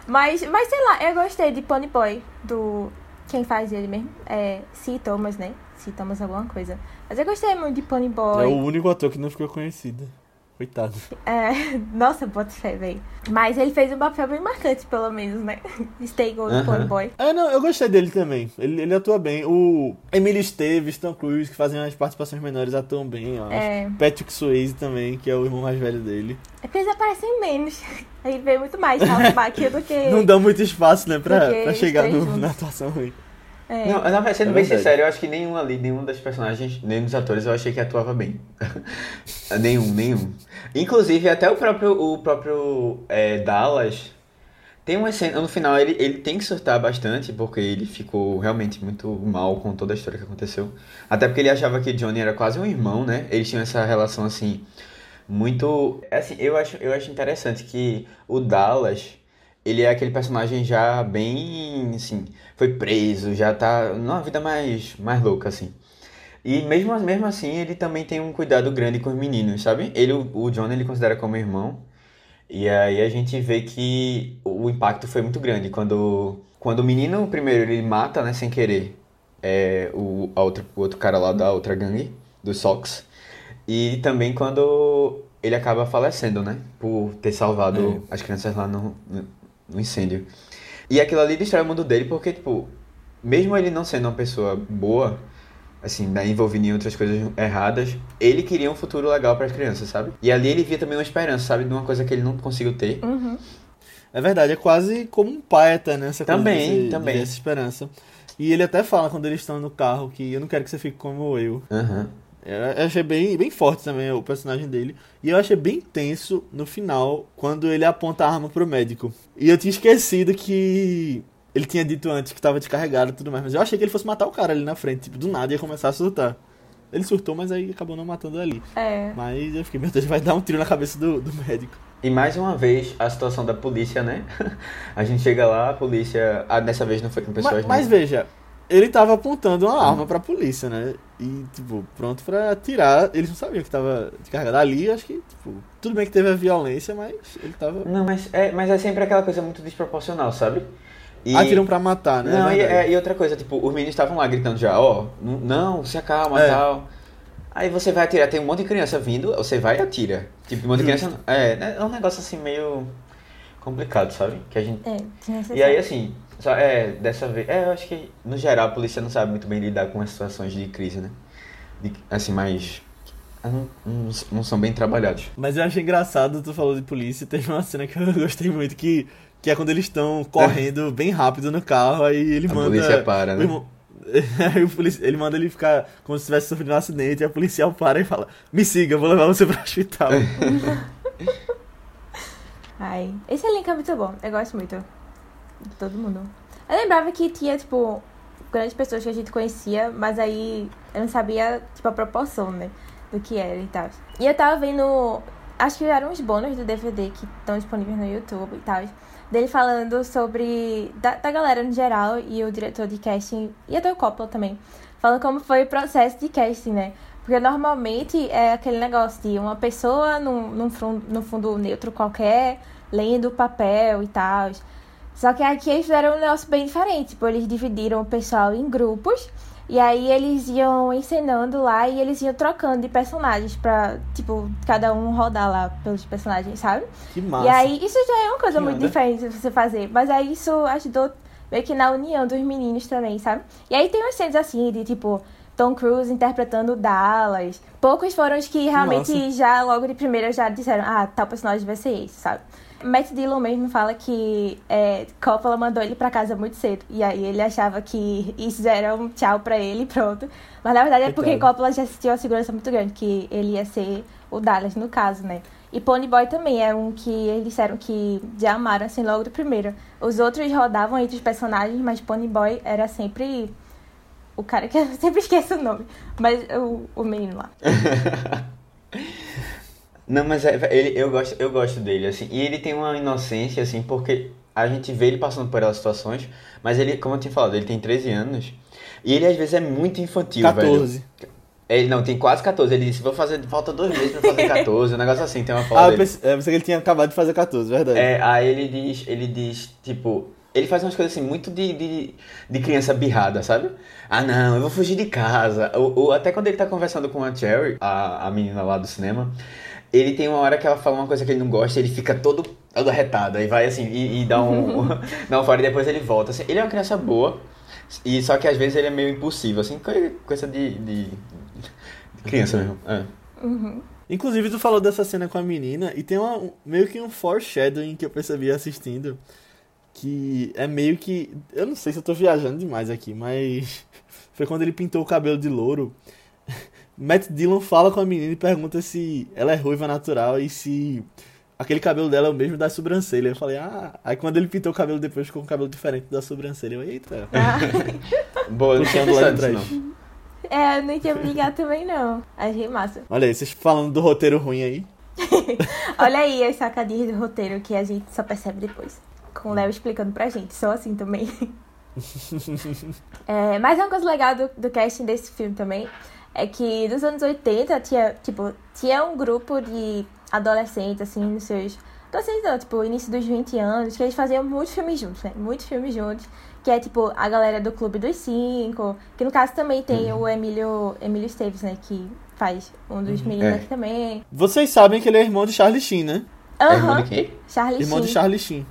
Mas, mas sei lá, eu gostei de Pony Boy, do. Quem faz ele mesmo? É. C. Thomas, né? C. Thomas alguma coisa. Mas eu gostei muito de Pony Boy. É o único ator que não ficou conhecido. Coitado. É, (laughs) nossa, bota fé, velho. Mas ele fez um papel bem marcante, pelo menos, né? (laughs) Stay Gold Aham. Playboy. É, não, eu gostei dele também. Ele, ele atua bem. O Emílio Esteves, Tom Cruise, que fazem as participações menores, atuam bem, eu acho. É. Patrick Swayze também, que é o irmão mais velho dele. É porque eles aparecem menos. (laughs) A gente vê muito mais Macchio do que. Não dá muito espaço, né, pra, pra chegar no- na atuação ruim. É. Não, na sendo É bem sincero, eu acho que nenhum ali, nenhum dos personagens, nenhum dos atores, eu achei que atuava bem. (laughs) nenhum, nenhum. Inclusive, até o próprio, o próprio é, Dallas tem uma cena. No final, ele, ele tem que surtar bastante, porque ele ficou realmente muito mal com toda a história que aconteceu. Até porque ele achava que Johnny era quase um irmão, né? Eles tinham essa relação assim. Muito. Assim, eu acho, eu acho interessante que o Dallas, ele é aquele personagem já bem. Assim, foi preso, já tá numa vida mais, mais louca, assim. E mesmo, mesmo assim, ele também tem um cuidado grande com os meninos, sabe? Ele, o, John, ele considera como irmão. E aí a gente vê que o impacto foi muito grande. Quando, quando o menino, primeiro, ele mata, né, sem querer, é, o, a outra, o outro cara lá da outra gangue, do Sox. E também quando ele acaba falecendo, né? Por ter salvado as crianças lá no, no, no incêndio. E aquilo ali destrói o mundo dele porque, tipo, mesmo ele não sendo uma pessoa boa, assim, né, envolvido em outras coisas erradas, ele queria um futuro legal para as crianças, sabe? E ali ele via também uma esperança, sabe? De uma coisa que ele não conseguiu ter. Uhum. É verdade, é quase como um pai até, né? Essa coisa Também, de você- também. de essa esperança. E ele até fala quando eles estão no carro que eu não quero que você fique como eu. Aham. Eu achei bem, bem forte também o personagem dele. E eu achei bem tenso no final, quando ele aponta a arma pro médico. E eu tinha esquecido que ele tinha dito antes que tava descarregado e tudo mais. Mas eu achei que ele fosse matar o cara ali na frente. Tipo, do nada ia começar a surtar. Ele surtou, mas aí acabou não matando ali. É. Mas eu fiquei, meu Deus, vai dar um tiro na cabeça do, do médico. E mais uma vez, a situação da polícia, né? (laughs) A gente chega lá, a polícia. Ah, dessa vez não foi com pessoas, Mas, né? mas veja, ele tava apontando uma arma pra polícia, né? E, tipo, pronto pra atirar. Eles não sabiam que tava descarregado. Ali, acho que, tipo, tudo bem que teve a violência, mas ele tava. Não, mas é, mas é sempre aquela coisa muito desproporcional, sabe? E... Atiram pra matar, né? Não, É e, é, e outra coisa, tipo, os meninos estavam lá gritando já, ó, não, se acalma É. tal. Aí você vai atirar, tem um monte de criança vindo, você vai e atira. Tipo, um monte de criança. É, é um negócio assim meio complicado, sabe? Que a gente. É, E aí, assim, só, é, dessa vez. É, eu acho que, no geral, a polícia não sabe muito bem lidar com as situações de crise, né? De- assim, mais. ah, Não, não, não são bem trabalhados. Mas eu achei engraçado, tu falou de polícia, (laughs) teve uma cena que eu gostei muito, que, que é quando eles estão correndo (laughs) bem rápido no carro, aí ele A manda. polícia para, o né? irmão- (laughs) o ele manda ele ficar como se tivesse sofrido um acidente, e a policial para e fala: Me siga, eu vou levar você pro hospital. Ai, esse elenco é muito bom. Eu gosto muito todo mundo. Eu lembrava que tinha, tipo, grandes pessoas que a gente conhecia, mas aí eu não sabia, tipo, a proporção, né? Do que era e tal. E eu tava vendo. Acho que eram uns bônus do DVD que estão disponíveis no YouTube e tal. Dele falando sobre. Da, da galera no geral e o diretor de casting. E até o Coppola também. Falando como foi o processo de casting, né? Porque normalmente é aquele negócio de uma pessoa num, num, num fundo neutro qualquer, lendo o papel e tal. Só que aqui eles fizeram um negócio bem diferente. Tipo, eles dividiram o pessoal em grupos. E aí eles iam encenando lá e eles iam trocando de personagens pra, tipo, cada um rodar lá pelos personagens, sabe? Que massa. E aí, isso já é uma coisa Que muito onda. diferente de você fazer. Mas aí isso ajudou meio que na união dos meninos também, sabe? E aí tem umas cenas assim, de tipo, Tom Cruise interpretando Dallas. Poucos foram os que realmente já, logo de primeira, já disseram, ah, tal personagem vai ser esse, sabe? Matt Dillon mesmo fala que é, Coppola mandou ele pra casa muito cedo. E aí ele achava que isso era um tchau pra ele e pronto. Mas na verdade é porque Coitado. Coppola já sentiu uma segurança muito grande, que ele ia ser o Dallas, no caso, né? E Pony Boy também é um que eles disseram que já amaram, assim, logo do primeiro. Os outros rodavam entre os personagens, mas Pony Boy era sempre o cara que eu (laughs) sempre esqueço o nome. Mas o, o menino lá. (laughs) Não, mas é, ele, eu, gosto, eu gosto dele, assim. E ele tem uma inocência, assim, porque a gente vê ele passando por aquelas situações, mas ele, como eu tinha falado, ele tem 13 anos. E ele às vezes é muito infantil, 14. velho. Ele não, tem quase 14. Ele disse, vou fazer, falta dois meses pra fazer (laughs) 14. Um negócio assim, tem uma foto Ah, eu pensei, eu pensei que ele tinha acabado de fazer 14, verdade. É, aí ele diz, ele diz, tipo, ele faz umas coisas assim, muito de, de, de criança birrada, sabe? Ah, não, eu vou fugir de casa. Ou, ou até quando ele tá conversando com a Cherry, a, a menina lá do cinema, ele tem uma hora que ela fala uma coisa que ele não gosta, ele fica todo, arretado, aí vai assim, e, e dá um. (laughs) dá um fora e depois ele volta. Assim, ele é uma criança boa, e só que às vezes ele é meio impulsivo, assim, coi- coisa de. de, de criança mesmo. É. Uhum. Inclusive, tu falou dessa cena com a menina e tem uma, um- meio que um foreshadowing que eu percebi assistindo. Que é meio que. Eu não sei se eu tô viajando demais aqui, mas. (laughs) Foi quando ele pintou o cabelo de louro. Matt Dillon fala com a menina e pergunta se ela é ruiva natural e se aquele cabelo dela é o mesmo da sobrancelha. Eu falei, ah. Aí quando ele pintou o cabelo depois ficou com um cabelo diferente da sobrancelha. Eu, eita. Ah, (laughs) Boa, eu não tinha Puxando lá de trás. não. (laughs) é, eu não tinha me ligado também, não. Achei massa. Olha aí, vocês falando do roteiro ruim aí. (laughs) Olha aí as sacadinhas do roteiro que a gente só percebe depois. Com o Léo explicando pra gente, só assim também. é, mas uma coisa legal do, do casting desse filme também é que nos anos 80 tinha, tipo, tinha um grupo de adolescentes, assim, nos seus. Adolescentes não, tipo, início dos 20 anos, que eles faziam muitos filmes juntos, né? Muitos filmes juntos. Que é tipo a galera do Clube dos Cinco, que no caso também tem o Emílio, Emílio Esteves, né? Que faz um dos meninos É. aqui também. Vocês sabem que ele é irmão de Charlie Sheen, né? É irmão Aham, de quem? Charlie Irmão de Sheen. Charlie Sheen.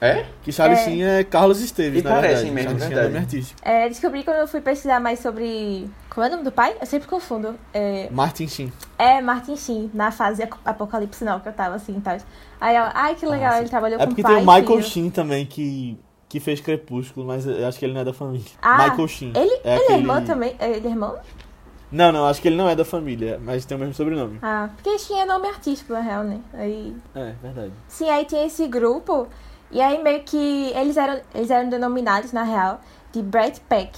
É? Que Charlie É. Sheen é Carlos Esteves, E na parecem verdade. mesmo, Charlie Sheen é verdade. nome artístico. É, descobri quando eu fui pesquisar mais sobre. Como é o nome do pai? Eu sempre confundo. É, Martin Sheen. é Martin Sheen, na fase Ap- Apocalipse Não, que eu tava assim e tal. Aí eu, ai que legal, Ah, sim. ele trabalhou É com porque pai tem o Michael filho. Sheen também, que, que fez Crepúsculo, mas eu acho que ele não é da família. Ah, Michael Sheen. Ele, É ele aquele- é irmão também? É, Ele é irmão? Não, não, acho que ele não é da família, mas tem o mesmo sobrenome. Ah, porque Sheen é nome artístico, na real, né? Aí. É, verdade. Sim, aí tinha esse grupo, e aí meio que eles eram, eles eram denominados, na real, de Brat Pack,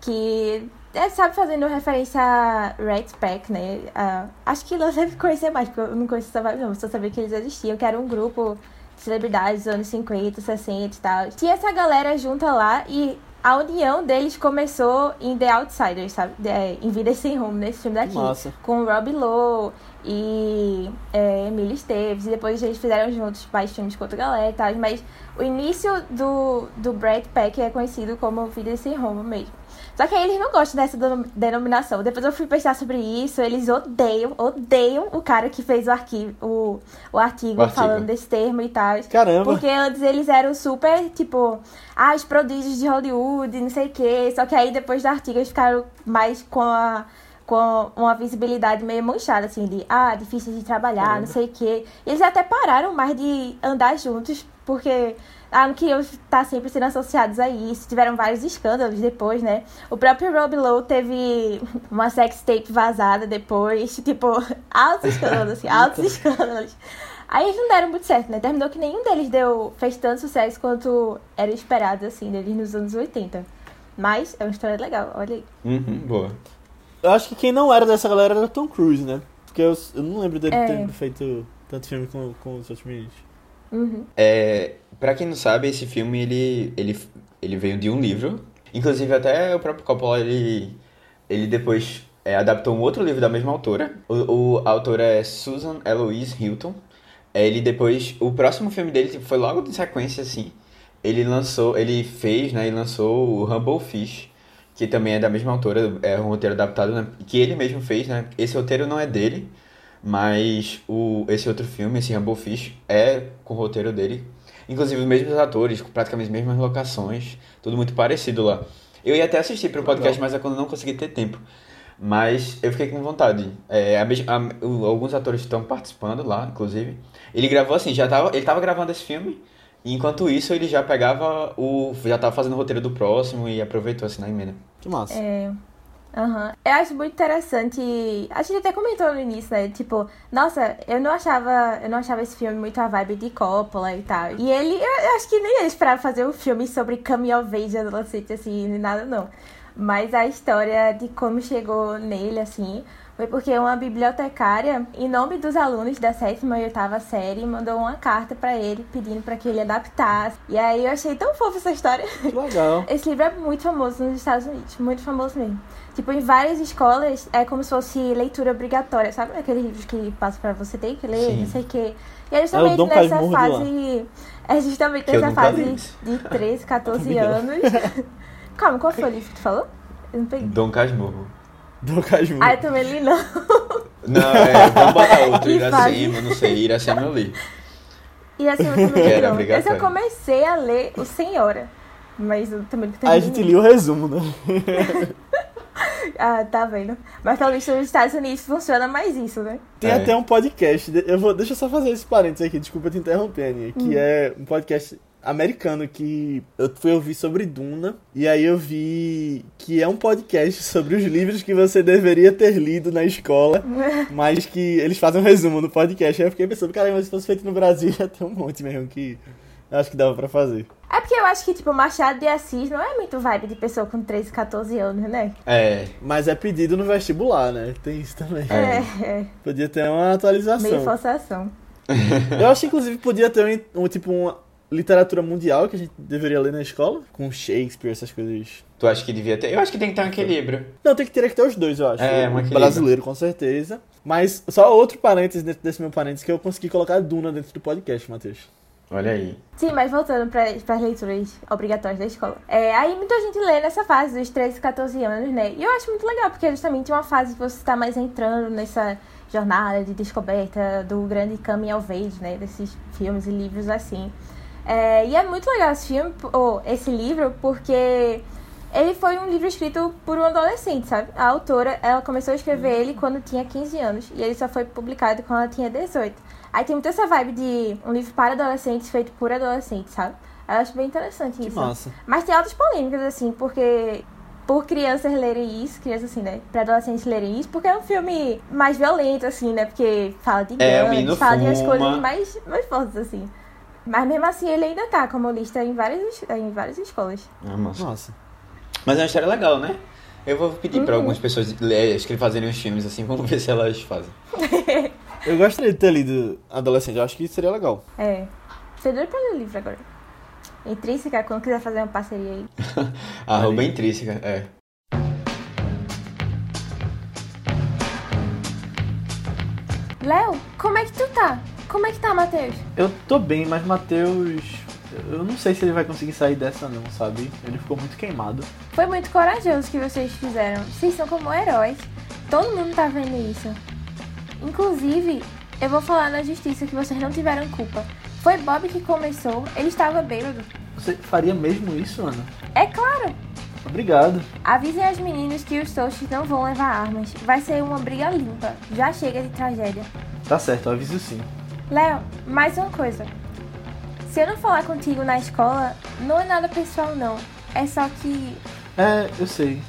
que é, sabe, fazendo referência a Rat Pack, né? Ah, acho que não deve conhecer mais, porque eu não conheço essa vibe, não, só sabia que eles existiam, que era um grupo de celebridades dos anos 50, 60 e tal. Tinha essa galera junta lá e a união deles começou em The Outsiders, sabe? É, em Vida Sem Rumo, nesse filme daqui massa. com Rob Lowe e é, Emílio Esteves. E depois eles fizeram juntos mais filmes com outra galera e tal. Mas o início do, do Brad Pack é conhecido como Vida Sem Rumo mesmo. Só que aí eles não gostam dessa denom- denominação. Depois eu fui pensar sobre isso. Eles odeiam, odeiam o cara que fez o, arquivo, o, o, artigo, O artigo. falando desse termo e tal. Caramba. Porque antes eles eram super, tipo, ah, os prodígios de Hollywood, não sei o quê. Só que aí depois do artigo eles ficaram mais com a com uma visibilidade meio manchada, assim, de ah, difícil de trabalhar, não sei o quê. E eles até pararam mais de andar juntos, porque ah, queriam estar sempre sendo associados a isso. Tiveram vários escândalos depois, né? O próprio Rob Lowe teve (laughs) uma sex tape vazada depois, (laughs) tipo, altos escândalos, assim, altos (laughs) escândalos. Aí eles não deram muito certo, né? Terminou que nenhum deles deu, fez tanto sucesso quanto era esperado, assim, deles nos anos 80. Mas é uma história legal, olha aí. Uhum, boa. Eu acho que quem não era dessa galera era Tom Cruise, né? Porque eu, eu não lembro dele É. ter feito tanto filme com, com os outros meninos. Uhum. É, pra quem não sabe, esse filme ele, ele, ele veio de um livro. Inclusive, até o próprio Coppola ele, ele depois é, adaptou um outro livro da mesma autora. O, o a autora é Susan Eloise Hilton. É, ele depois. O próximo filme dele tipo, foi logo de sequência, assim. Ele lançou. Ele fez, né? E lançou o Humble Fish. Que também é da mesma autora. É um roteiro adaptado, né, que ele mesmo fez, né? Esse roteiro não é dele. Mas o, esse outro filme, esse Rumble Fish, é com o roteiro dele. Inclusive os mesmos atores, com praticamente as mesmas locações, tudo muito parecido lá. Eu ia até assistir pro podcast, mas é quando eu não consegui ter tempo. Mas eu fiquei com vontade. É, a a- o- alguns atores estão participando lá, inclusive. Ele gravou assim, já tava, ele tava gravando esse filme, e enquanto isso ele já pegava o. já tava fazendo o roteiro do próximo e aproveitou assim na emenda. Que massa. É. Aham. Eu acho muito interessante. A gente até comentou no início, né? Tipo, nossa, eu não achava. Eu não achava esse filme muito a vibe de Coppola e tal. E ele, eu, acho que nem ele esperava fazer um filme sobre coming of adolescente, assim, nem nada não. Mas a história de como chegou nele, assim, foi porque uma bibliotecária, em nome dos alunos da sétima e oitava série, mandou uma carta pra ele pedindo pra que ele adaptasse. E aí eu achei tão fofa essa história. Que legal. (laughs) Esse livro é muito famoso nos Estados Unidos, muito famoso mesmo. Tipo, em várias escolas é como se fosse leitura obrigatória, sabe? Aqueles livros que passam pra você ter que ler, Sim. não sei o quê. E é justamente Dom nessa fase. É justamente Que eu nessa fase de 13, 14 Também não. anos. (laughs) Calma, qual foi o livro que tu falou? Eu não peguei. Dom Casmurro. Do Casmurro. Ah, eu também li não. Não, é, vamos botar (laughs) outro. Iracema, não sei, Iracema eu li. E assim, eu também (laughs) era não. Esse eu comecei a ler o Senhora. Mas eu também não a gente lia o resumo, né? (laughs) Ah, tá vendo? Mas pelo visto nos Estados Unidos funciona mais isso, né? Tem É. até um podcast. Eu vou, deixa eu só fazer esse parênteses aqui, desculpa te interromper, Aninha. Que é um podcast americano que eu fui ouvir sobre Duna. E aí eu vi que é um podcast (laughs) sobre os livros que você deveria ter lido na escola, (laughs) mas que eles fazem um resumo no podcast. Aí eu fiquei pensando, caramba, se fosse feito no Brasil, (laughs) ia ter um monte mesmo que eu acho que dava pra fazer. É porque eu acho que, tipo, Machado de Assis não é muito vibe de pessoa com 13, 14 anos, né? É, Mas é pedido no vestibular, né? Tem isso também. É. É. Podia ter uma Meio atualização. forçação. Eu acho que inclusive podia ter um, um, tipo uma literatura mundial que a gente deveria ler na escola, com Shakespeare, essas coisas. tu acha que devia ter? Eu acho que tem que ter um equilíbrio. Não, tem que ter que ter os dois, eu acho. É, um equilíbrio. brasileiro, com certeza. Mas só outro parênteses dentro desse meu parênteses que eu consegui colocar Duna dentro do podcast, Matheus. Olha aí. Sim, mas voltando para as leituras obrigatórias da escola. É, aí muita gente lê nessa fase dos 13, 14 anos, né? E eu acho muito legal, porque é justamente uma fase que você está mais entrando nessa jornada de descoberta do grande coming of age, né? Desses filmes e livros assim. É, e é muito legal esse filme, ou esse livro, porque ele foi um livro escrito por um adolescente, sabe? A autora, ela começou a escrever ele quando tinha 15 anos, e ele só foi publicado quando ela tinha 18. Aí tem muito essa vibe de um livro para adolescentes feito por adolescentes, sabe? Eu acho bem interessante Que isso. massa. Mas tem altas polêmicas, assim, porque por crianças lerem isso, crianças assim, né? Pra adolescentes lerem isso, porque é um filme mais violento, assim, né? Porque fala de É, gangues, fala de umas fuma. coisas mais, mais fortes, assim. Mas mesmo assim ele ainda tá como lista em várias, em várias escolas. Ah, massa. Nossa. Mas é uma história legal, né? Eu vou pedir pra Uhum. algumas pessoas ler, escrever- fazerem os filmes assim, vamos ver se elas fazem. (laughs) Eu gostaria de ter lido adolescente, eu acho que seria legal. É. Você doido pra ler o livro agora. Intrínseca, quando quiser fazer uma parceria aí. (laughs) Arroba intrínseca, é. Léo, como é que tu tá? Como é que tá, Matheus? Eu tô bem, mas Matheus. Eu não sei se ele vai conseguir sair dessa, não, sabe? Ele ficou muito queimado. Foi muito corajoso que vocês fizeram. Vocês são como heróis. Todo mundo tá vendo isso. Inclusive, eu vou falar na justiça que vocês não tiveram culpa. Foi Bob que começou, ele estava bêbado. Você faria mesmo isso, Ana? É claro! Obrigado. Avisem as meninas que os Toasts não vão levar armas. Vai ser uma briga limpa. Já chega de tragédia. Tá certo, eu aviso sim. Léo, mais uma coisa. Se eu não falar contigo na escola, não é nada pessoal não. É só que É, eu sei.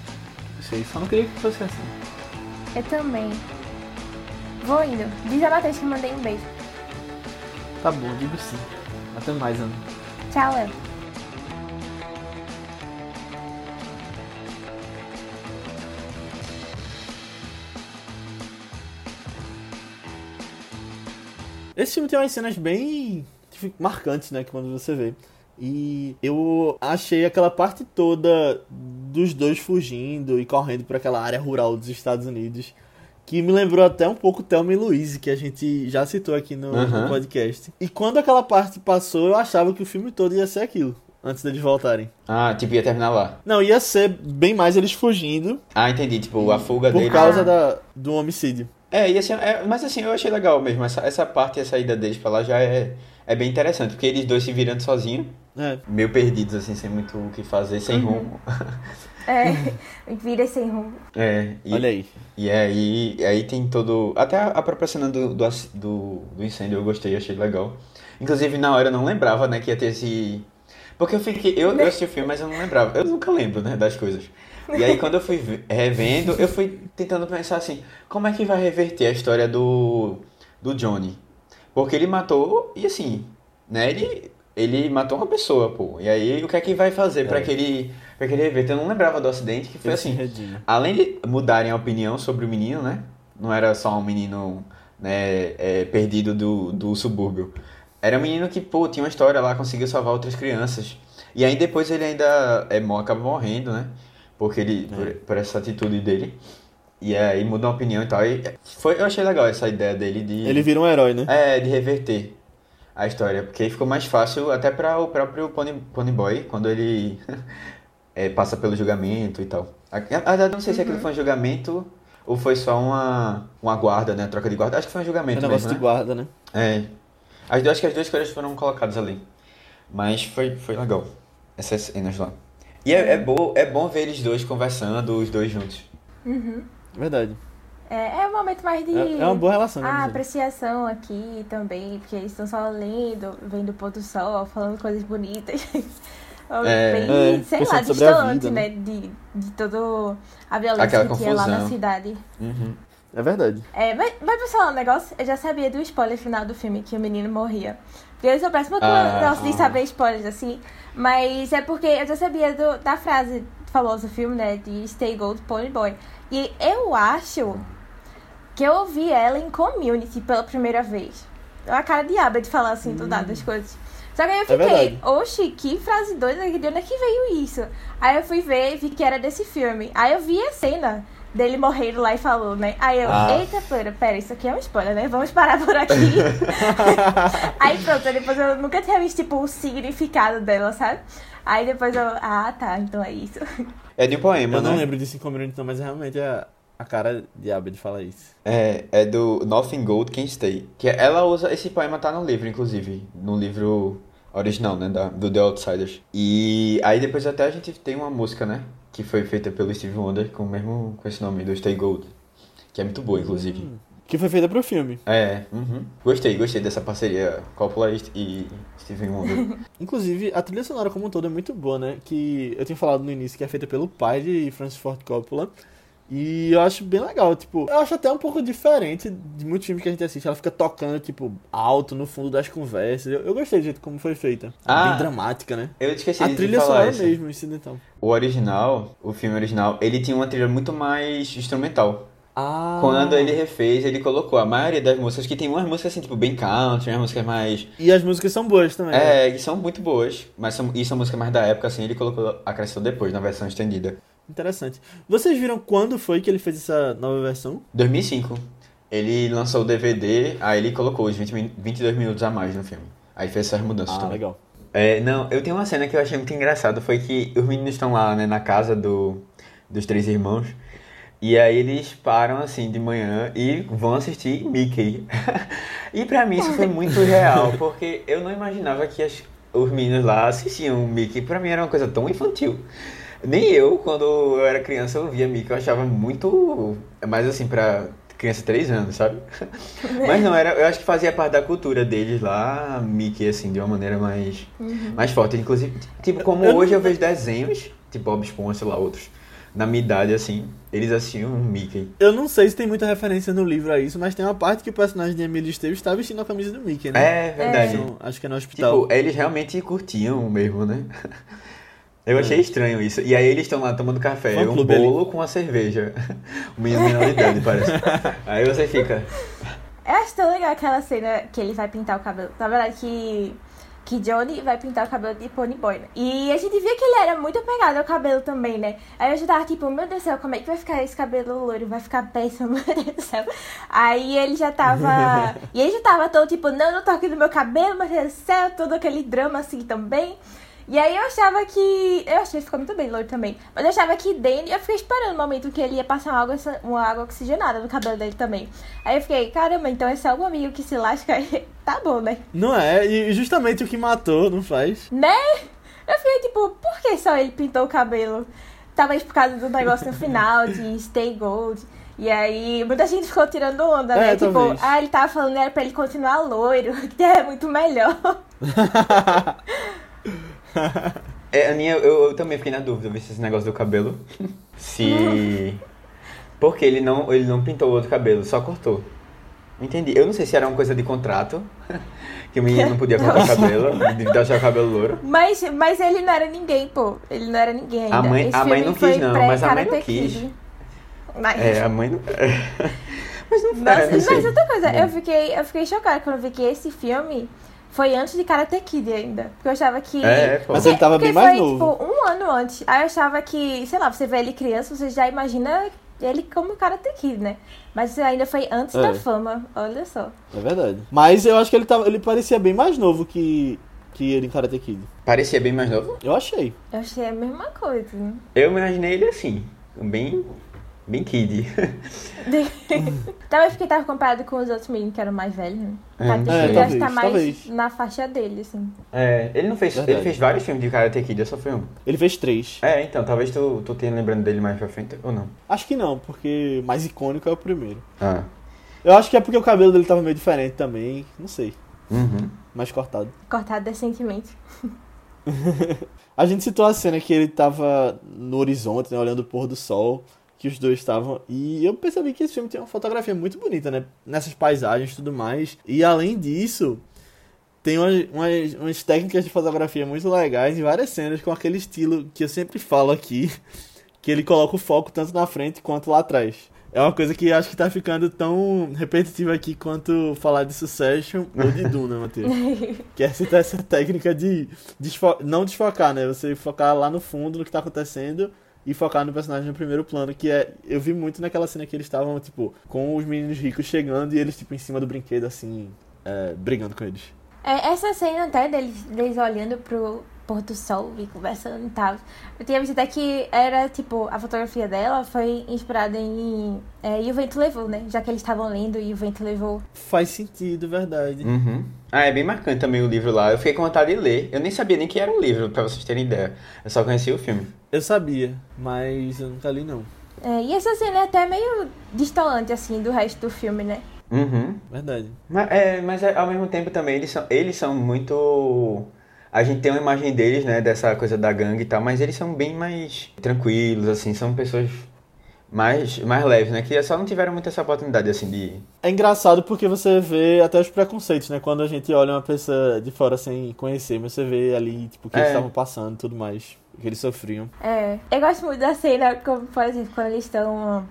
Eu sei, só não queria que fosse assim. eu também. Vou indo. Diz a Matheus que mandei um beijo. Tá bom, digo sim. Até mais, Ana. Tchau, Léo. Esse filme tem umas cenas bem marcantes, né? Que quando você vê. E eu achei aquela parte toda dos dois fugindo e correndo para aquela área rural dos Estados Unidos. Que me lembrou até um pouco Thelma e Louise, que a gente já citou aqui no, no Aham. podcast. E quando aquela parte passou, eu achava que o filme todo ia ser aquilo, antes deles voltarem. Ah, tipo, ia terminar lá. Não, ia ser bem mais eles fugindo Ah, entendi, tipo, a fuga por dele. causa Ah. da, do homicídio. É, ia ser, é, mas assim, eu achei legal mesmo. Essa, essa parte e a saída deles pra lá já é, é bem interessante, porque eles dois se virando sozinhos, É, meio perdidos, assim, sem muito o que fazer, sem rumo. É, (laughs) (laughs) vira sem rumo. É, e, olha aí. E aí, e aí tem todo. Até a a própria cena do, do, do, do incêndio eu gostei, achei legal. Inclusive, na hora eu não lembrava, né, que ia ter esse. Porque eu fiquei. Eu, eu assisti o filme, mas eu não lembrava. Eu nunca lembro, né, das coisas. E aí, quando eu fui ve- revendo, eu fui tentando pensar assim: como é que vai reverter a história do, do Johnny? Porque ele matou, e assim, né, ele, ele matou uma pessoa, pô. E aí, o que é que vai fazer pra É. que ele. Pra que ele reverte? Eu não lembrava do acidente, que foi Ele se assim. redime. Além de mudarem a opinião sobre o menino, né? Não era só um menino né, é, perdido do, do subúrbio. Era um menino que, pô, tinha uma história lá, conseguiu salvar outras crianças. E aí depois ele ainda é, acaba morrendo, né? Porque ele, por, por essa atitude dele. E aí muda a opinião e tal. E foi, eu achei legal essa ideia dele de. Ele vira um herói, né? É, de reverter a história. Porque aí ficou mais fácil até para o próprio Pony, Pony Boy, quando ele (laughs) é, passa pelo julgamento e tal. A- Na verdade, não sei se aquilo foi um julgamento Ou foi só uma, uma guarda, né? Troca de guarda. Acho que foi um É julgamento um negócio mesmo, de né? guarda, né? É. As, duas- acho que as duas coisas foram colocadas ali. Mas foi, foi legal. Essas cenas lá. E é, é, bom, é bom ver eles dois conversando, os dois juntos. Verdade. É, é um momento mais de. É, é uma boa relação, né? Ah, apreciação aqui também, porque eles estão só lendo, vendo o pôr do sol, falando coisas bonitas. (laughs) É. Bem, É, sei lá, distante, vida, né? né? De, de toda a violência Aquela que tinha lá na confusão. cidade. Uhum. É verdade. É, mas, mas pra falar um negócio, eu já sabia do spoiler final do filme, que o menino morria. Eu sou péssima com Ah, negócio de ah. saber spoilers, assim. Mas é porque eu já sabia do- da frase famosa do filme, né? De Stay Gold Pony Boy. E eu acho que eu ouvi ela em Community pela primeira vez. É uma cara de aba de falar assim, do nada das coisas. Só que aí eu fiquei, verdade. oxi, que frase doida, de onde é que veio isso? Aí eu fui ver e vi que era desse filme. Aí eu vi a cena dele morrendo lá e falou, né? Aí eu, Ah. eita, pera, pera, isso aqui é um spoiler, né? Vamos parar por aqui. (laughs) (laughs) aí pronto, depois eu nunca tinha visto, tipo, o significado dela, sabe? Aí depois eu, ah, tá, então é isso. (laughs) É de um poema, Eu né? não lembro disso em Community, não, mas é realmente a, a cara de Abed fala isso. É, é do Nothing Gold Can Stay. Que ela usa. Esse poema tá no livro, inclusive. No livro original, né? Da, do The Outsiders. E aí depois até a gente tem uma música, né? Que foi feita pelo Steve Wonder com o mesmo com esse nome, do Stay Gold. Que é muito boa, inclusive. Que foi feita pro filme. É, uhum. Gostei, gostei dessa parceria Coppola e- e Steven Wonder. (laughs) Inclusive, a trilha sonora como um todo é muito boa, né? Que eu tinha falado no início que é feita pelo pai de Francis Ford Coppola. E eu acho bem legal, tipo, eu acho até um pouco diferente de muitos filmes que a gente assiste. Ela fica tocando, tipo, alto no fundo das conversas. Eu, eu gostei do jeito como foi feita. Ah. bem dramática, né? Eu esqueci A de trilha falar sonora isso. mesmo, incidental. O original, o filme original, ele tinha uma trilha muito mais instrumental. Ah. Quando ele refez, ele colocou a maioria das músicas, que tem umas músicas assim, tipo, bem country, umas músicas mais. E as músicas são boas também. né? É, que são muito boas, mas são, e são músicas mais da época, assim, ele colocou, acrescentou depois, na versão estendida. Interessante. Vocês viram quando foi que ele fez essa nova versão? 2005, ele lançou o DVD, aí ele colocou os 20, min- 22 minutos a mais no filme. Aí fez essas mudanças Ah, também. legal. É, não, eu tenho uma cena que eu achei muito engraçado, foi que os meninos estão lá, né, na casa do, dos três irmãos, e aí eles param, assim, de manhã e vão assistir Mickey. (laughs) e pra mim isso foi muito real, porque eu não imaginava que as- os meninos lá assistiam Mickey, pra mim era uma coisa tão infantil. Nem eu, quando eu era criança, eu via Mickey, eu achava muito, mais assim, pra criança de 3 anos, sabe? (laughs) Mas não, era, eu acho que fazia parte da cultura deles lá, Mickey, assim, de uma maneira mais, mais forte. Inclusive, tipo, como Eu- hoje eu vejo desenhos, tipo Bob Esponja, sei lá, outros, na minha idade, assim, eles assistiam Mickey. Eu não sei se tem muita referência no livro a isso, mas tem uma parte que o personagem de Emílio Esteves está vestindo a camisa do Mickey, né? É verdade. Então, acho que é no hospital. Tipo, eles realmente curtiam mesmo, né? (laughs) Eu achei estranho isso. E aí eles estão lá tomando café, Fã um bolo com uma cerveja. (laughs) Um menino menor de idade, parece. Aí você fica... Eu acho tão legal aquela cena que ele vai pintar o cabelo. Na verdade, que, que Johnny vai pintar o cabelo de Pony Boy. né? E a gente via que ele era muito apegado ao cabelo também, né? Aí eu já tava tipo, meu Deus do céu, como é que vai ficar esse cabelo loiro? Vai ficar péssimo, (laughs) meu Deus do céu. Aí ele já tava. (laughs) e ele já tava todo tipo, não, não toque no meu cabelo, meu Deus do céu, todo aquele drama assim também. E aí eu achava que. Eu achei que ficou muito bem loiro também. Mas eu achava que Danny. Eu fiquei esperando o momento que ele ia passar uma água, uma água oxigenada no cabelo dele também. Aí eu fiquei, caramba, então é só um amigo que se lasca. (laughs) tá bom, né? Não é, e justamente o que matou, não faz? Né? Eu fiquei tipo, por que só ele pintou o cabelo? Talvez por causa do negócio no final de Stay Gold. E aí, muita gente ficou tirando onda, né? É, tipo, talvez. ah, ele tava falando era pra ele continuar loiro, (laughs) que é muito melhor. (laughs) (laughs) É, Aninha, eu, eu também fiquei na dúvida, ver se esse negócio do cabelo. (laughs) Se. (laughs) Porque ele não, ele não pintou o outro cabelo, só cortou. Entendi. Eu não sei se era uma coisa de contrato, que o menino não podia cortar o cabelo, de deixar o cabelo louro. Mas, mas ele não era ninguém, pô. Ele não era ninguém ainda. A mãe- Esse a mãe não quis, foi não, mas a mãe não quis. Mas, É, a mãe não. Mas não Nossa, era, não mas outra coisa, eu fiquei, eu fiquei chocada quando eu vi que esse filme foi antes de Karate Kid ainda. Porque eu achava que. É, pô. Mas ele tava porque bem mais foi, novo. tipo, um ano antes. Aí eu achava que, sei lá, você vê ele criança, você já imagina ele como Karate Kid, né? Mas ainda foi antes É. da fama, olha só. É verdade. Mas eu acho que ele, tava, ele parecia bem mais novo que, que ele em Karate Kid. Parecia bem mais novo. Eu achei. Eu achei a mesma coisa. né? Eu imaginei ele assim, bem bem kid. (laughs) Talvez porque tava comparado com os outros meninos que eram mais velhos, né? É, Tá, tem sei. que Talvez, estar mais talvez. na faixa dele, assim. É, ele não fez. Verdade. Ele fez vários filmes de Karate Kid, eu só fui um. Ele fez três. É, então, talvez tu, tu tenha lembrando dele mais pra frente, ou não? Acho que não, porque mais icônico é o primeiro. Ah. Eu acho que é porque o cabelo dele tava meio diferente também. Não sei. Uhum. Mais cortado. Cortado decentemente. (laughs) A gente citou a cena que ele tava no horizonte, né, olhando o pôr do sol, que os dois estavam. E eu percebi que esse filme tem uma fotografia muito bonita, né? Nessas paisagens e tudo mais. E além disso, tem umas, umas, umas técnicas de fotografia muito legais em várias cenas com aquele estilo que eu sempre falo aqui, (laughs) que ele coloca o foco tanto na frente quanto lá atrás. É uma coisa que acho que tá ficando tão repetitiva aqui quanto falar de Succession ou de Duna, (laughs) Matheus. Que é citar essa técnica de desfo- não desfocar, né? Você focar lá no fundo no que tá acontecendo e focar no personagem no primeiro plano, que é eu vi muito naquela cena que eles estavam tipo com os meninos ricos chegando e eles tipo em cima do brinquedo assim, é, brigando com eles. É, essa cena até deles, deles olhando pro pôr do sol e conversando e tal. Eu tinha visto até que era, tipo, a fotografia dela foi inspirada em é, E o Vento Levou, né? Já que eles estavam lendo E o Vento Levou. Faz sentido, verdade. Uhum. Ah, é bem marcante também o livro lá. Eu fiquei com vontade de ler. Eu nem sabia nem que era um livro, pra vocês terem ideia. Eu só conhecia o filme. Eu sabia, mas eu nunca li não. É, e essa cena é até meio distante, assim, do resto do filme, né? Uhum. Verdade. Mas, é, mas é, ao mesmo tempo também eles são, eles são muito. A gente tem uma imagem deles, né, dessa coisa da gangue e tal, mas eles são bem mais tranquilos, assim, são pessoas mais, mais leves, né, que só não tiveram muito essa oportunidade, assim, de. É engraçado porque você vê até os preconceitos, né? Quando a gente olha uma pessoa de fora sem conhecer, mas você vê ali, tipo, o que É. eles estavam passando e tudo mais. O que eles sofriam. É. Eu gosto muito da cena, como, por exemplo, quando eles estão.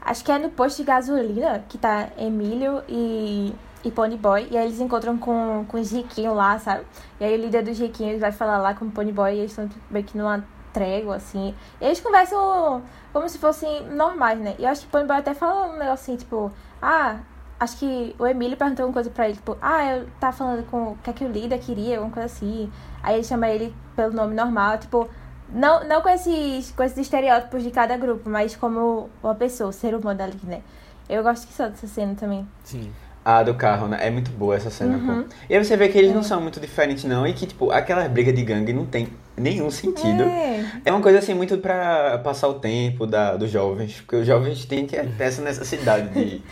Acho que é no posto de gasolina, que tá Emílio e, e Ponyboy. E aí eles encontram com, com os riquinhos lá, sabe? E aí o líder dos riquinhos vai falar lá com o Ponyboy e eles estão tipo, meio que numa trégua, assim. E eles conversam como se fossem normais, né? E eu acho que o Ponyboy até fala um negócio assim, tipo, ah. Acho que o Emílio perguntou uma coisa pra ele, tipo, ah, eu tava falando com o que é que o líder queria, alguma coisa assim. Aí ele chama ele pelo nome normal, tipo, não, não com, esses, com esses estereótipos de cada grupo, mas como uma pessoa, ser humano ali, né? Eu gosto que só dessa cena também. Sim. A do carro, né? É muito boa essa cena, Uhum. pô. E aí você vê que eles não são muito diferentes, não, e que, tipo, aquela briga de gangue não tem nenhum sentido. É. É uma coisa assim muito pra passar o tempo da, dos jovens, porque os jovens têm que ter essa necessidade de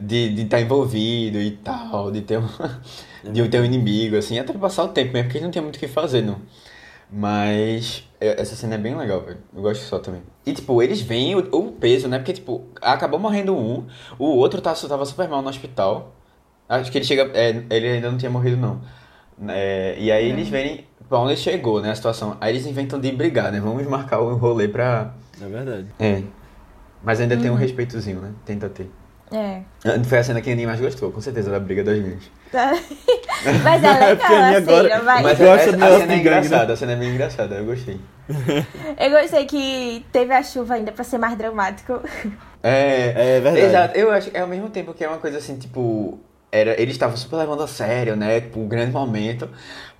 de de estar envolvido e tal, de ter um, de ter um inimigo assim, até pra passar o tempo mesmo, porque eles não tem muito o que fazer, não. Mas é, essa cena é bem legal, velho. Eu gosto só também. E tipo, eles veem o, o peso, né? Porque tipo, acabou morrendo um, o outro tá, tava super mal no hospital. Acho que ele chega, é, ele ainda não tinha morrido não. É, e aí eles veem pra onde chegou, né, a situação. Aí eles inventam de brigar, né? Vamos marcar o rolê pra É verdade. é. Mas ainda tem um respeitozinho, né? Tenta ter. É. Foi a cena que ninguém mais gostou, com certeza, da briga das meninas. (laughs) Mas é (laughs) a legal a agora- cena, vai. Mas Gosta a, a negócio cena é né? engraçada, a cena é bem engraçada, eu gostei. (laughs) Eu gostei que teve a chuva ainda pra ser mais dramático. É, É verdade. Exato, eu acho que é ao mesmo tempo que é uma coisa assim, tipo. Era, eles estavam super levando a sério, né? Tipo, um grande momento.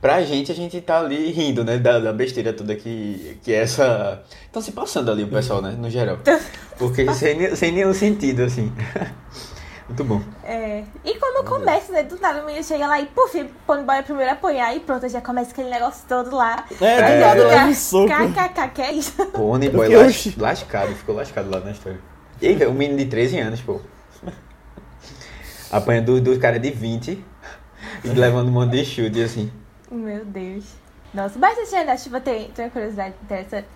Pra gente, a gente tá ali rindo, né? Da, da besteira toda que, que é essa. Estão se passando ali o pessoal, né? No geral. (laughs) Porque sem, sem nenhum sentido, assim. (laughs) Muito bom. É. E como começa, né? Do nada o menino chega lá e, puf, Ponyboy é o primeiro a apanhar e pronto, já começa aquele negócio todo lá. É, do É. nada leva um soco. KKK, que é isso? Pony (laughs) Boy Porque, las- oxi. lascado, ficou lascado lá na história. E aí, velho, um menino de 13 anos, pô. Apanha do, do cara de 20 e levando um monte de chute, assim. Meu Deus. Nossa, mas essa cena da chuva tem, tem uma curiosidade interessante.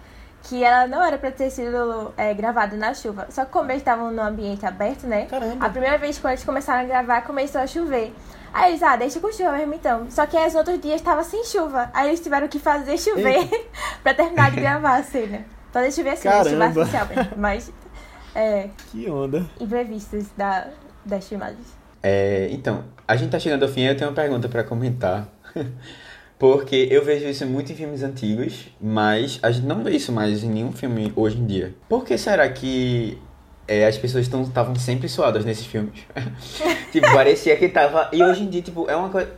Que ela não era pra ter sido é, gravada na chuva. Só que como eles estavam no ambiente aberto, né? Caramba. A primeira vez que eles começaram a gravar, começou a chover. Aí eles, ah, deixa com chuva mesmo então. Só que aí os outros dias tava sem chuva. Aí eles tiveram que fazer chover (laughs) pra terminar de gravar a cena. Fazer chover assim, chuva artificial mesmo. Mas, é, Que onda. imprevistos da, das filmagens. É, então, a gente tá chegando ao fim eu tenho uma pergunta pra comentar. (laughs) Porque eu vejo isso muito em filmes antigos, mas a gente não vê isso mais em nenhum filme hoje em dia. Por que será que é, as pessoas estavam sempre suadas nesses filmes? (laughs) tipo, parecia que tava. E hoje em dia, tipo, é uma coisa.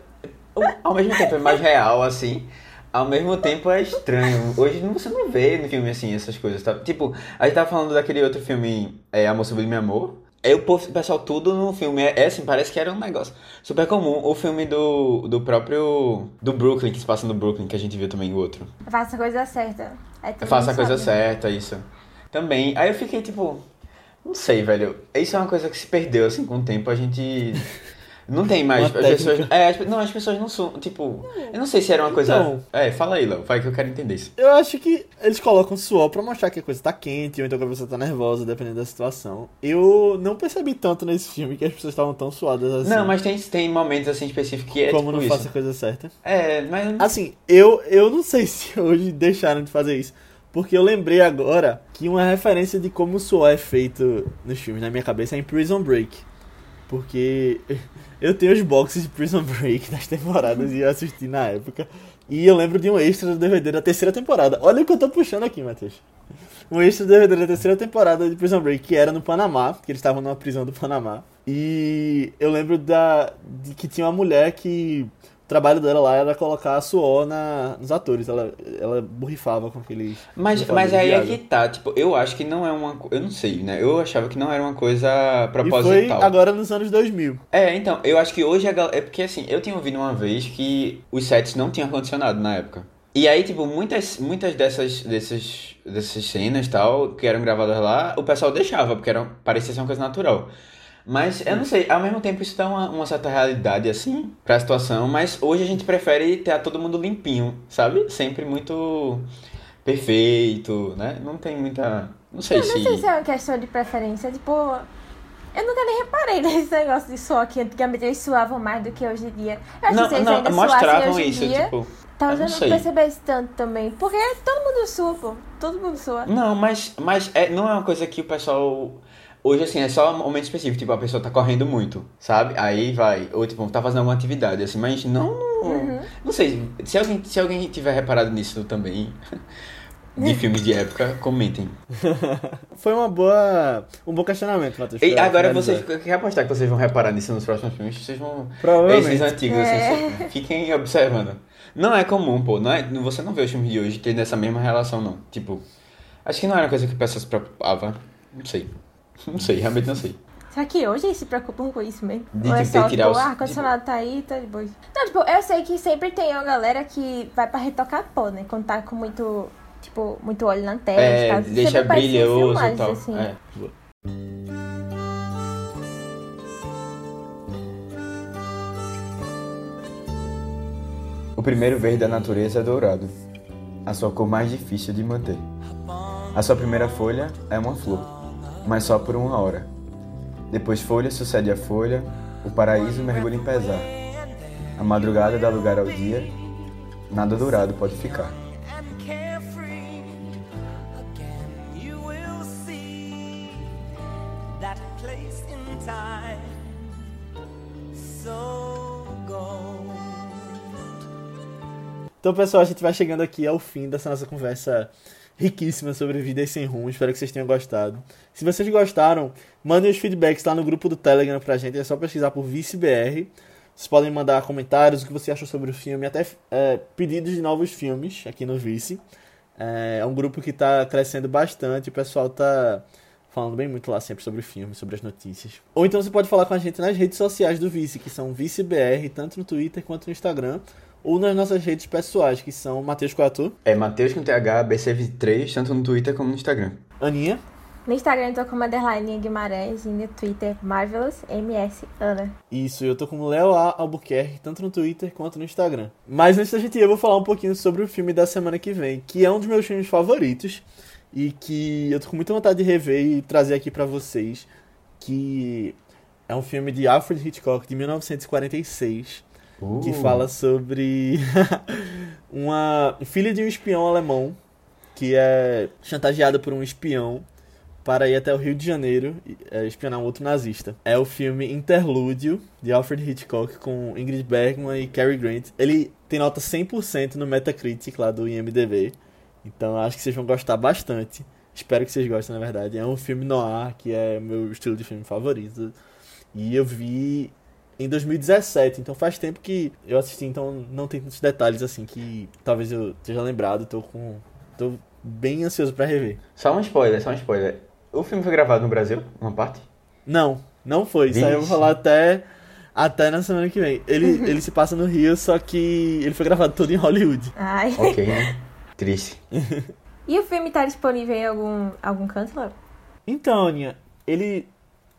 Ao mesmo tempo é mais real, assim. ao mesmo tempo é estranho. Hoje você não vê no filme assim essas coisas, tá? Tipo, a gente tava falando daquele outro filme, é, Amor Sublime Amor. É o pessoal tudo no filme. É, é assim, parece que era um negócio super comum. O filme do, do próprio. Do Brooklyn, que se passa no Brooklyn, que a gente viu também o outro. Faça a coisa certa. Aí todo Faça a coisa sabe. né? certa, isso. Também. Aí eu fiquei tipo. Não sei, velho. Isso é uma coisa que se perdeu, assim, com o tempo. A gente. Não tem mais. Uma As pessoas. É, as, não, as pessoas não são. Tipo. Eu não sei se era uma coisa. Então. É, fala aí, Léo. Vai que eu quero entender isso. Eu acho que eles colocam suor pra mostrar que a coisa tá quente, ou então que a pessoa tá nervosa, dependendo da situação. Eu não percebi tanto nesse filme que as pessoas estavam tão suadas assim. Não, mas tem, tem momentos assim específicos que é como tipo não isso. faça a coisa certa. É, mas. Assim, eu, eu não sei (laughs) se hoje deixaram de fazer isso. Porque eu lembrei agora que uma referência de como o suor é feito nos filmes na minha cabeça é em Prison Break. Porque (laughs) eu tenho os boxes de Prison Break das temporadas e eu assisti na época. E eu lembro de um extra do DVD da terceira temporada. Olha o que eu tô puxando aqui, Matheus. Um extra do DVD da terceira temporada de Prison Break, que era no Panamá, que eles estavam numa prisão do Panamá. E eu lembro da, de que tinha uma mulher que trabalho dela lá era colocar suor na, nos atores. Ela, ela borrifava com aqueles. Mas, mas aí é que tá, tipo, eu acho que não é uma. Eu não sei, né? Eu achava que não era uma coisa E foi proposital. agora nos anos 2000. É, então, eu acho que hoje a galera. É porque assim, eu tinha ouvido uma vez que os sets não tinham ar-condicionado na época. E aí, tipo, muitas, muitas dessas, dessas, dessas cenas e tal, que eram gravadas lá, o pessoal deixava, porque era, parecia ser uma coisa natural. Mas eu não sei, ao mesmo tempo isso dá uma, uma certa realidade assim pra situação, mas hoje a gente prefere ter todo mundo limpinho, sabe? Sempre muito perfeito, né? Não tem muita. Não sei Eu não se. sei se é uma questão de preferência, tipo. Eu nunca nem reparei (laughs) nesse negócio de suor que antigamente eles suavam mais do que hoje em dia. Eu acho Não, que eles não, ainda mostravam hoje isso, dia, tipo. talvez eu eu não não percebesse tanto também. Porque todo mundo sua, pô. Todo mundo sua. Não, mas, mas é, não é uma coisa que o pessoal. Hoje, assim, é só um momento específico. Tipo, a pessoa tá correndo muito, sabe? Aí vai. Ou, tipo, tá fazendo alguma atividade, assim. Mas não. Uhum. Não sei. Se alguém, se alguém tiver reparado nisso também. (laughs) De filmes de época, comentem. (laughs) Foi uma boa. um bom questionamento, Matheus. E agora vocês. Eu quero apostar que vocês vão reparar nisso nos próximos filmes. Vocês vão. Provavelmente. Esses antigos, É. assim. Fiquem observando. Não é comum, pô. Não é, você não vê os filmes de hoje tendo essa mesma relação, não. Tipo. Acho que não era uma coisa que o pessoal se preocupava. Não sei. Não sei, realmente não sei. Será que hoje eles se preocupam com isso mesmo? De, Ou é tipo, só, que tirar tipo, os- ah, ar-condicionado tá aí, tá de boa. Não, tipo, eu sei que sempre tem uma galera que vai pra retocar pó, né? Quando tá com muito, tipo, muito óleo na testa. É, tal. deixa brilhoso e tal. assim. É. O primeiro verde da natureza é dourado, a sua cor mais difícil de manter. A sua primeira folha é uma flor, mas só por uma hora. Depois folha sucede a folha, o paraíso mergulha em pesar. A madrugada dá lugar ao dia, nada dourado pode ficar. Então, pessoal, a gente vai chegando aqui ao fim dessa nossa conversa riquíssima sobre vidas sem rumo. Espero que vocês tenham gostado. Se vocês gostaram, mandem os feedbacks lá no grupo do Telegram pra gente. É só pesquisar por ViceBR. Vocês podem mandar comentários, o que você achou sobre o filme, até é, pedidos de novos filmes aqui no Vice. É, é um grupo que tá crescendo bastante. O pessoal tá falando bem muito lá sempre sobre o filme, sobre as notícias. Ou então você pode falar com a gente nas redes sociais do Vice, que são ViceBR, tanto no Twitter quanto no Instagram ou nas nossas redes pessoais, que são Matheus Coatu, É Matheus com TH, BC23, tanto no Twitter como no Instagram. Aninha, No Instagram eu tô como underline Guimarães e no Twitter Marvelous MS Ana. isso, eu tô com o Léo A. Albuquerque, tanto no Twitter quanto no Instagram. Mas antes da gente ir, eu vou falar um pouquinho sobre o filme da semana que vem, que é um dos meus filmes favoritos e que eu tô com muita vontade de rever e trazer aqui pra vocês, que é um filme de Alfred Hitchcock de 1946, que fala sobre (laughs) uma filha de um espião alemão que é chantageada por um espião para ir até o Rio de Janeiro e é, espionar um outro nazista. É o filme Interlúdio, de Alfred Hitchcock, com Ingrid Bergman e Cary Grant. Ele tem nota 100% no Metacritic, lá do IMDb. Então acho que vocês vão gostar bastante. Espero que vocês gostem, na verdade. É um filme noir, que é meu estilo de filme favorito. E eu vi em 2017, então faz tempo que eu assisti, então não tem tantos detalhes assim que talvez eu esteja lembrado, tô com tô bem ansioso pra rever. Só um spoiler, só um spoiler. O filme foi gravado no Brasil, uma parte? Não, não foi, isso aí eu vou falar até até na semana que vem. Ele (laughs) ele se passa no Rio, só que ele foi gravado todo em Hollywood. Ai. Ok, né? (laughs) Triste. E o filme tá disponível em algum, algum canto, Léo? Então, Aninha, ele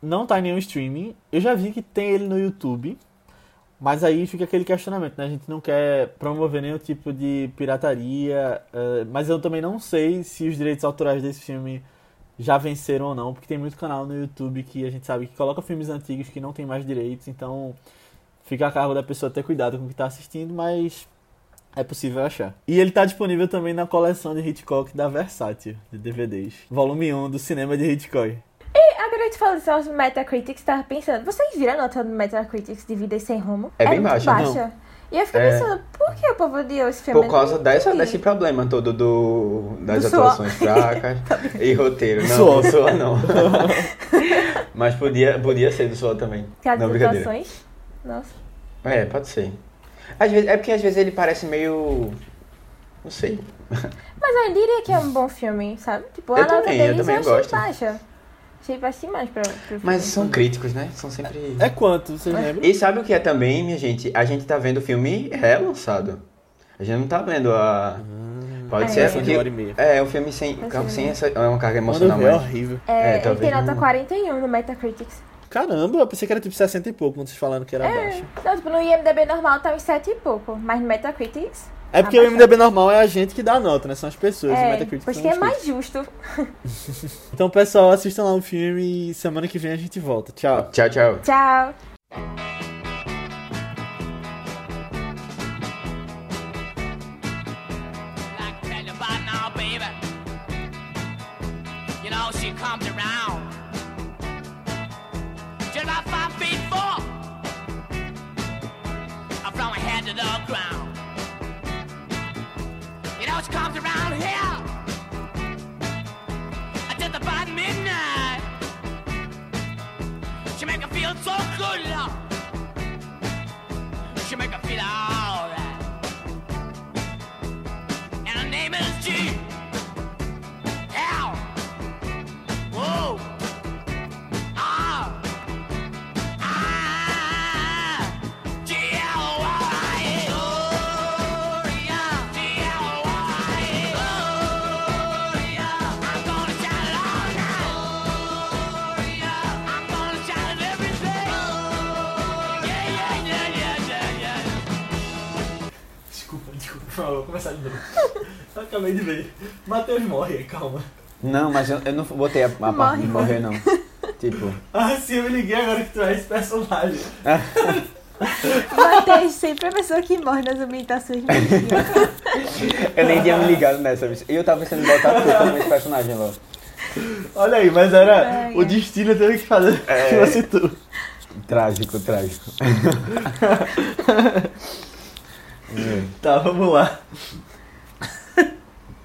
não tá em nenhum streaming. Eu já vi que tem ele no YouTube. Mas aí fica aquele questionamento, né? A gente não quer promover nenhum tipo de pirataria. eh, mas eu também não sei se os direitos autorais desse filme já venceram ou não. Porque tem muito canal no YouTube que a gente sabe que coloca filmes antigos que não tem mais direitos. Então fica a cargo da pessoa ter cuidado com o que tá assistindo. Mas é possível achar. E ele tá disponível também na coleção de Hitchcock da Versátil, de DVDs. Volume 1 do cinema de Hitchcock. E agora eu te falo só sobre Metacritics, tava pensando. Vocês viram a nota do Metacritics de Vida Sem Rumo? É bem muito baixa, baixa. E eu fiquei É. pensando, por que o povo odiou esse filme? Por causa Eu não dessa, desse problema todo do, das Do suor. atuações fracas (laughs) e roteiro. Não, Suor. do suor não. (laughs) Mas podia, podia ser do suor também. Não, atuações? Nossa. É, pode ser. Às vezes, é porque às vezes ele parece meio. Não sei. Mas eu diria que é um bom filme, sabe? Tipo, Eu a nota também, eu deles também achei gosto. baixa. Achei baixa demais pra, filme. Mas são críticos, né? São sempre. É quanto, vocês lembram? E sabe o que é também, minha gente? A gente tá vendo o filme relançado. A gente não tá vendo a. Pode É. ser porque. hora e meia. É, um filme sem, sem essa. É uma carga emocional, ver, é mas. horrível. É, É, ele tem talvez nota não. 41 no Metacritics. Caramba, eu pensei que era tipo 60 e pouco quando vocês falaram que era É, baixo. não, tipo, no IMDB normal tá uns 7 e pouco, mas no Metacritics... É porque o MDB normal é a gente que dá a nota, né? São as pessoas. É, o Metacritic porque é mais justo. (laughs) então, pessoal, assistam lá o filme e semana que vem a gente volta. Tchau. Tchau, tchau. Tchau. comes around. July 5 much comes around here. I just about midnight. She make me feel so good. She make me feel all. Favor, vou começar de novo. (laughs) eu acabei de ver. Matheus morre, calma. Não, mas eu, eu não botei a, a parte de morrer, não. (laughs) Tipo. Ah, sim, eu me liguei agora que tu é esse (laughs) personagem. Matheus sempre é a pessoa que morre nas ambientações. Eu nem tinha me ligado nessa vez. E eu tava pensando em botar tu como esse personagem lá. Olha aí, mas era. Ai, o destino teve que fazer É. que você tu. Trágico, trágico. Tá, vamos lá.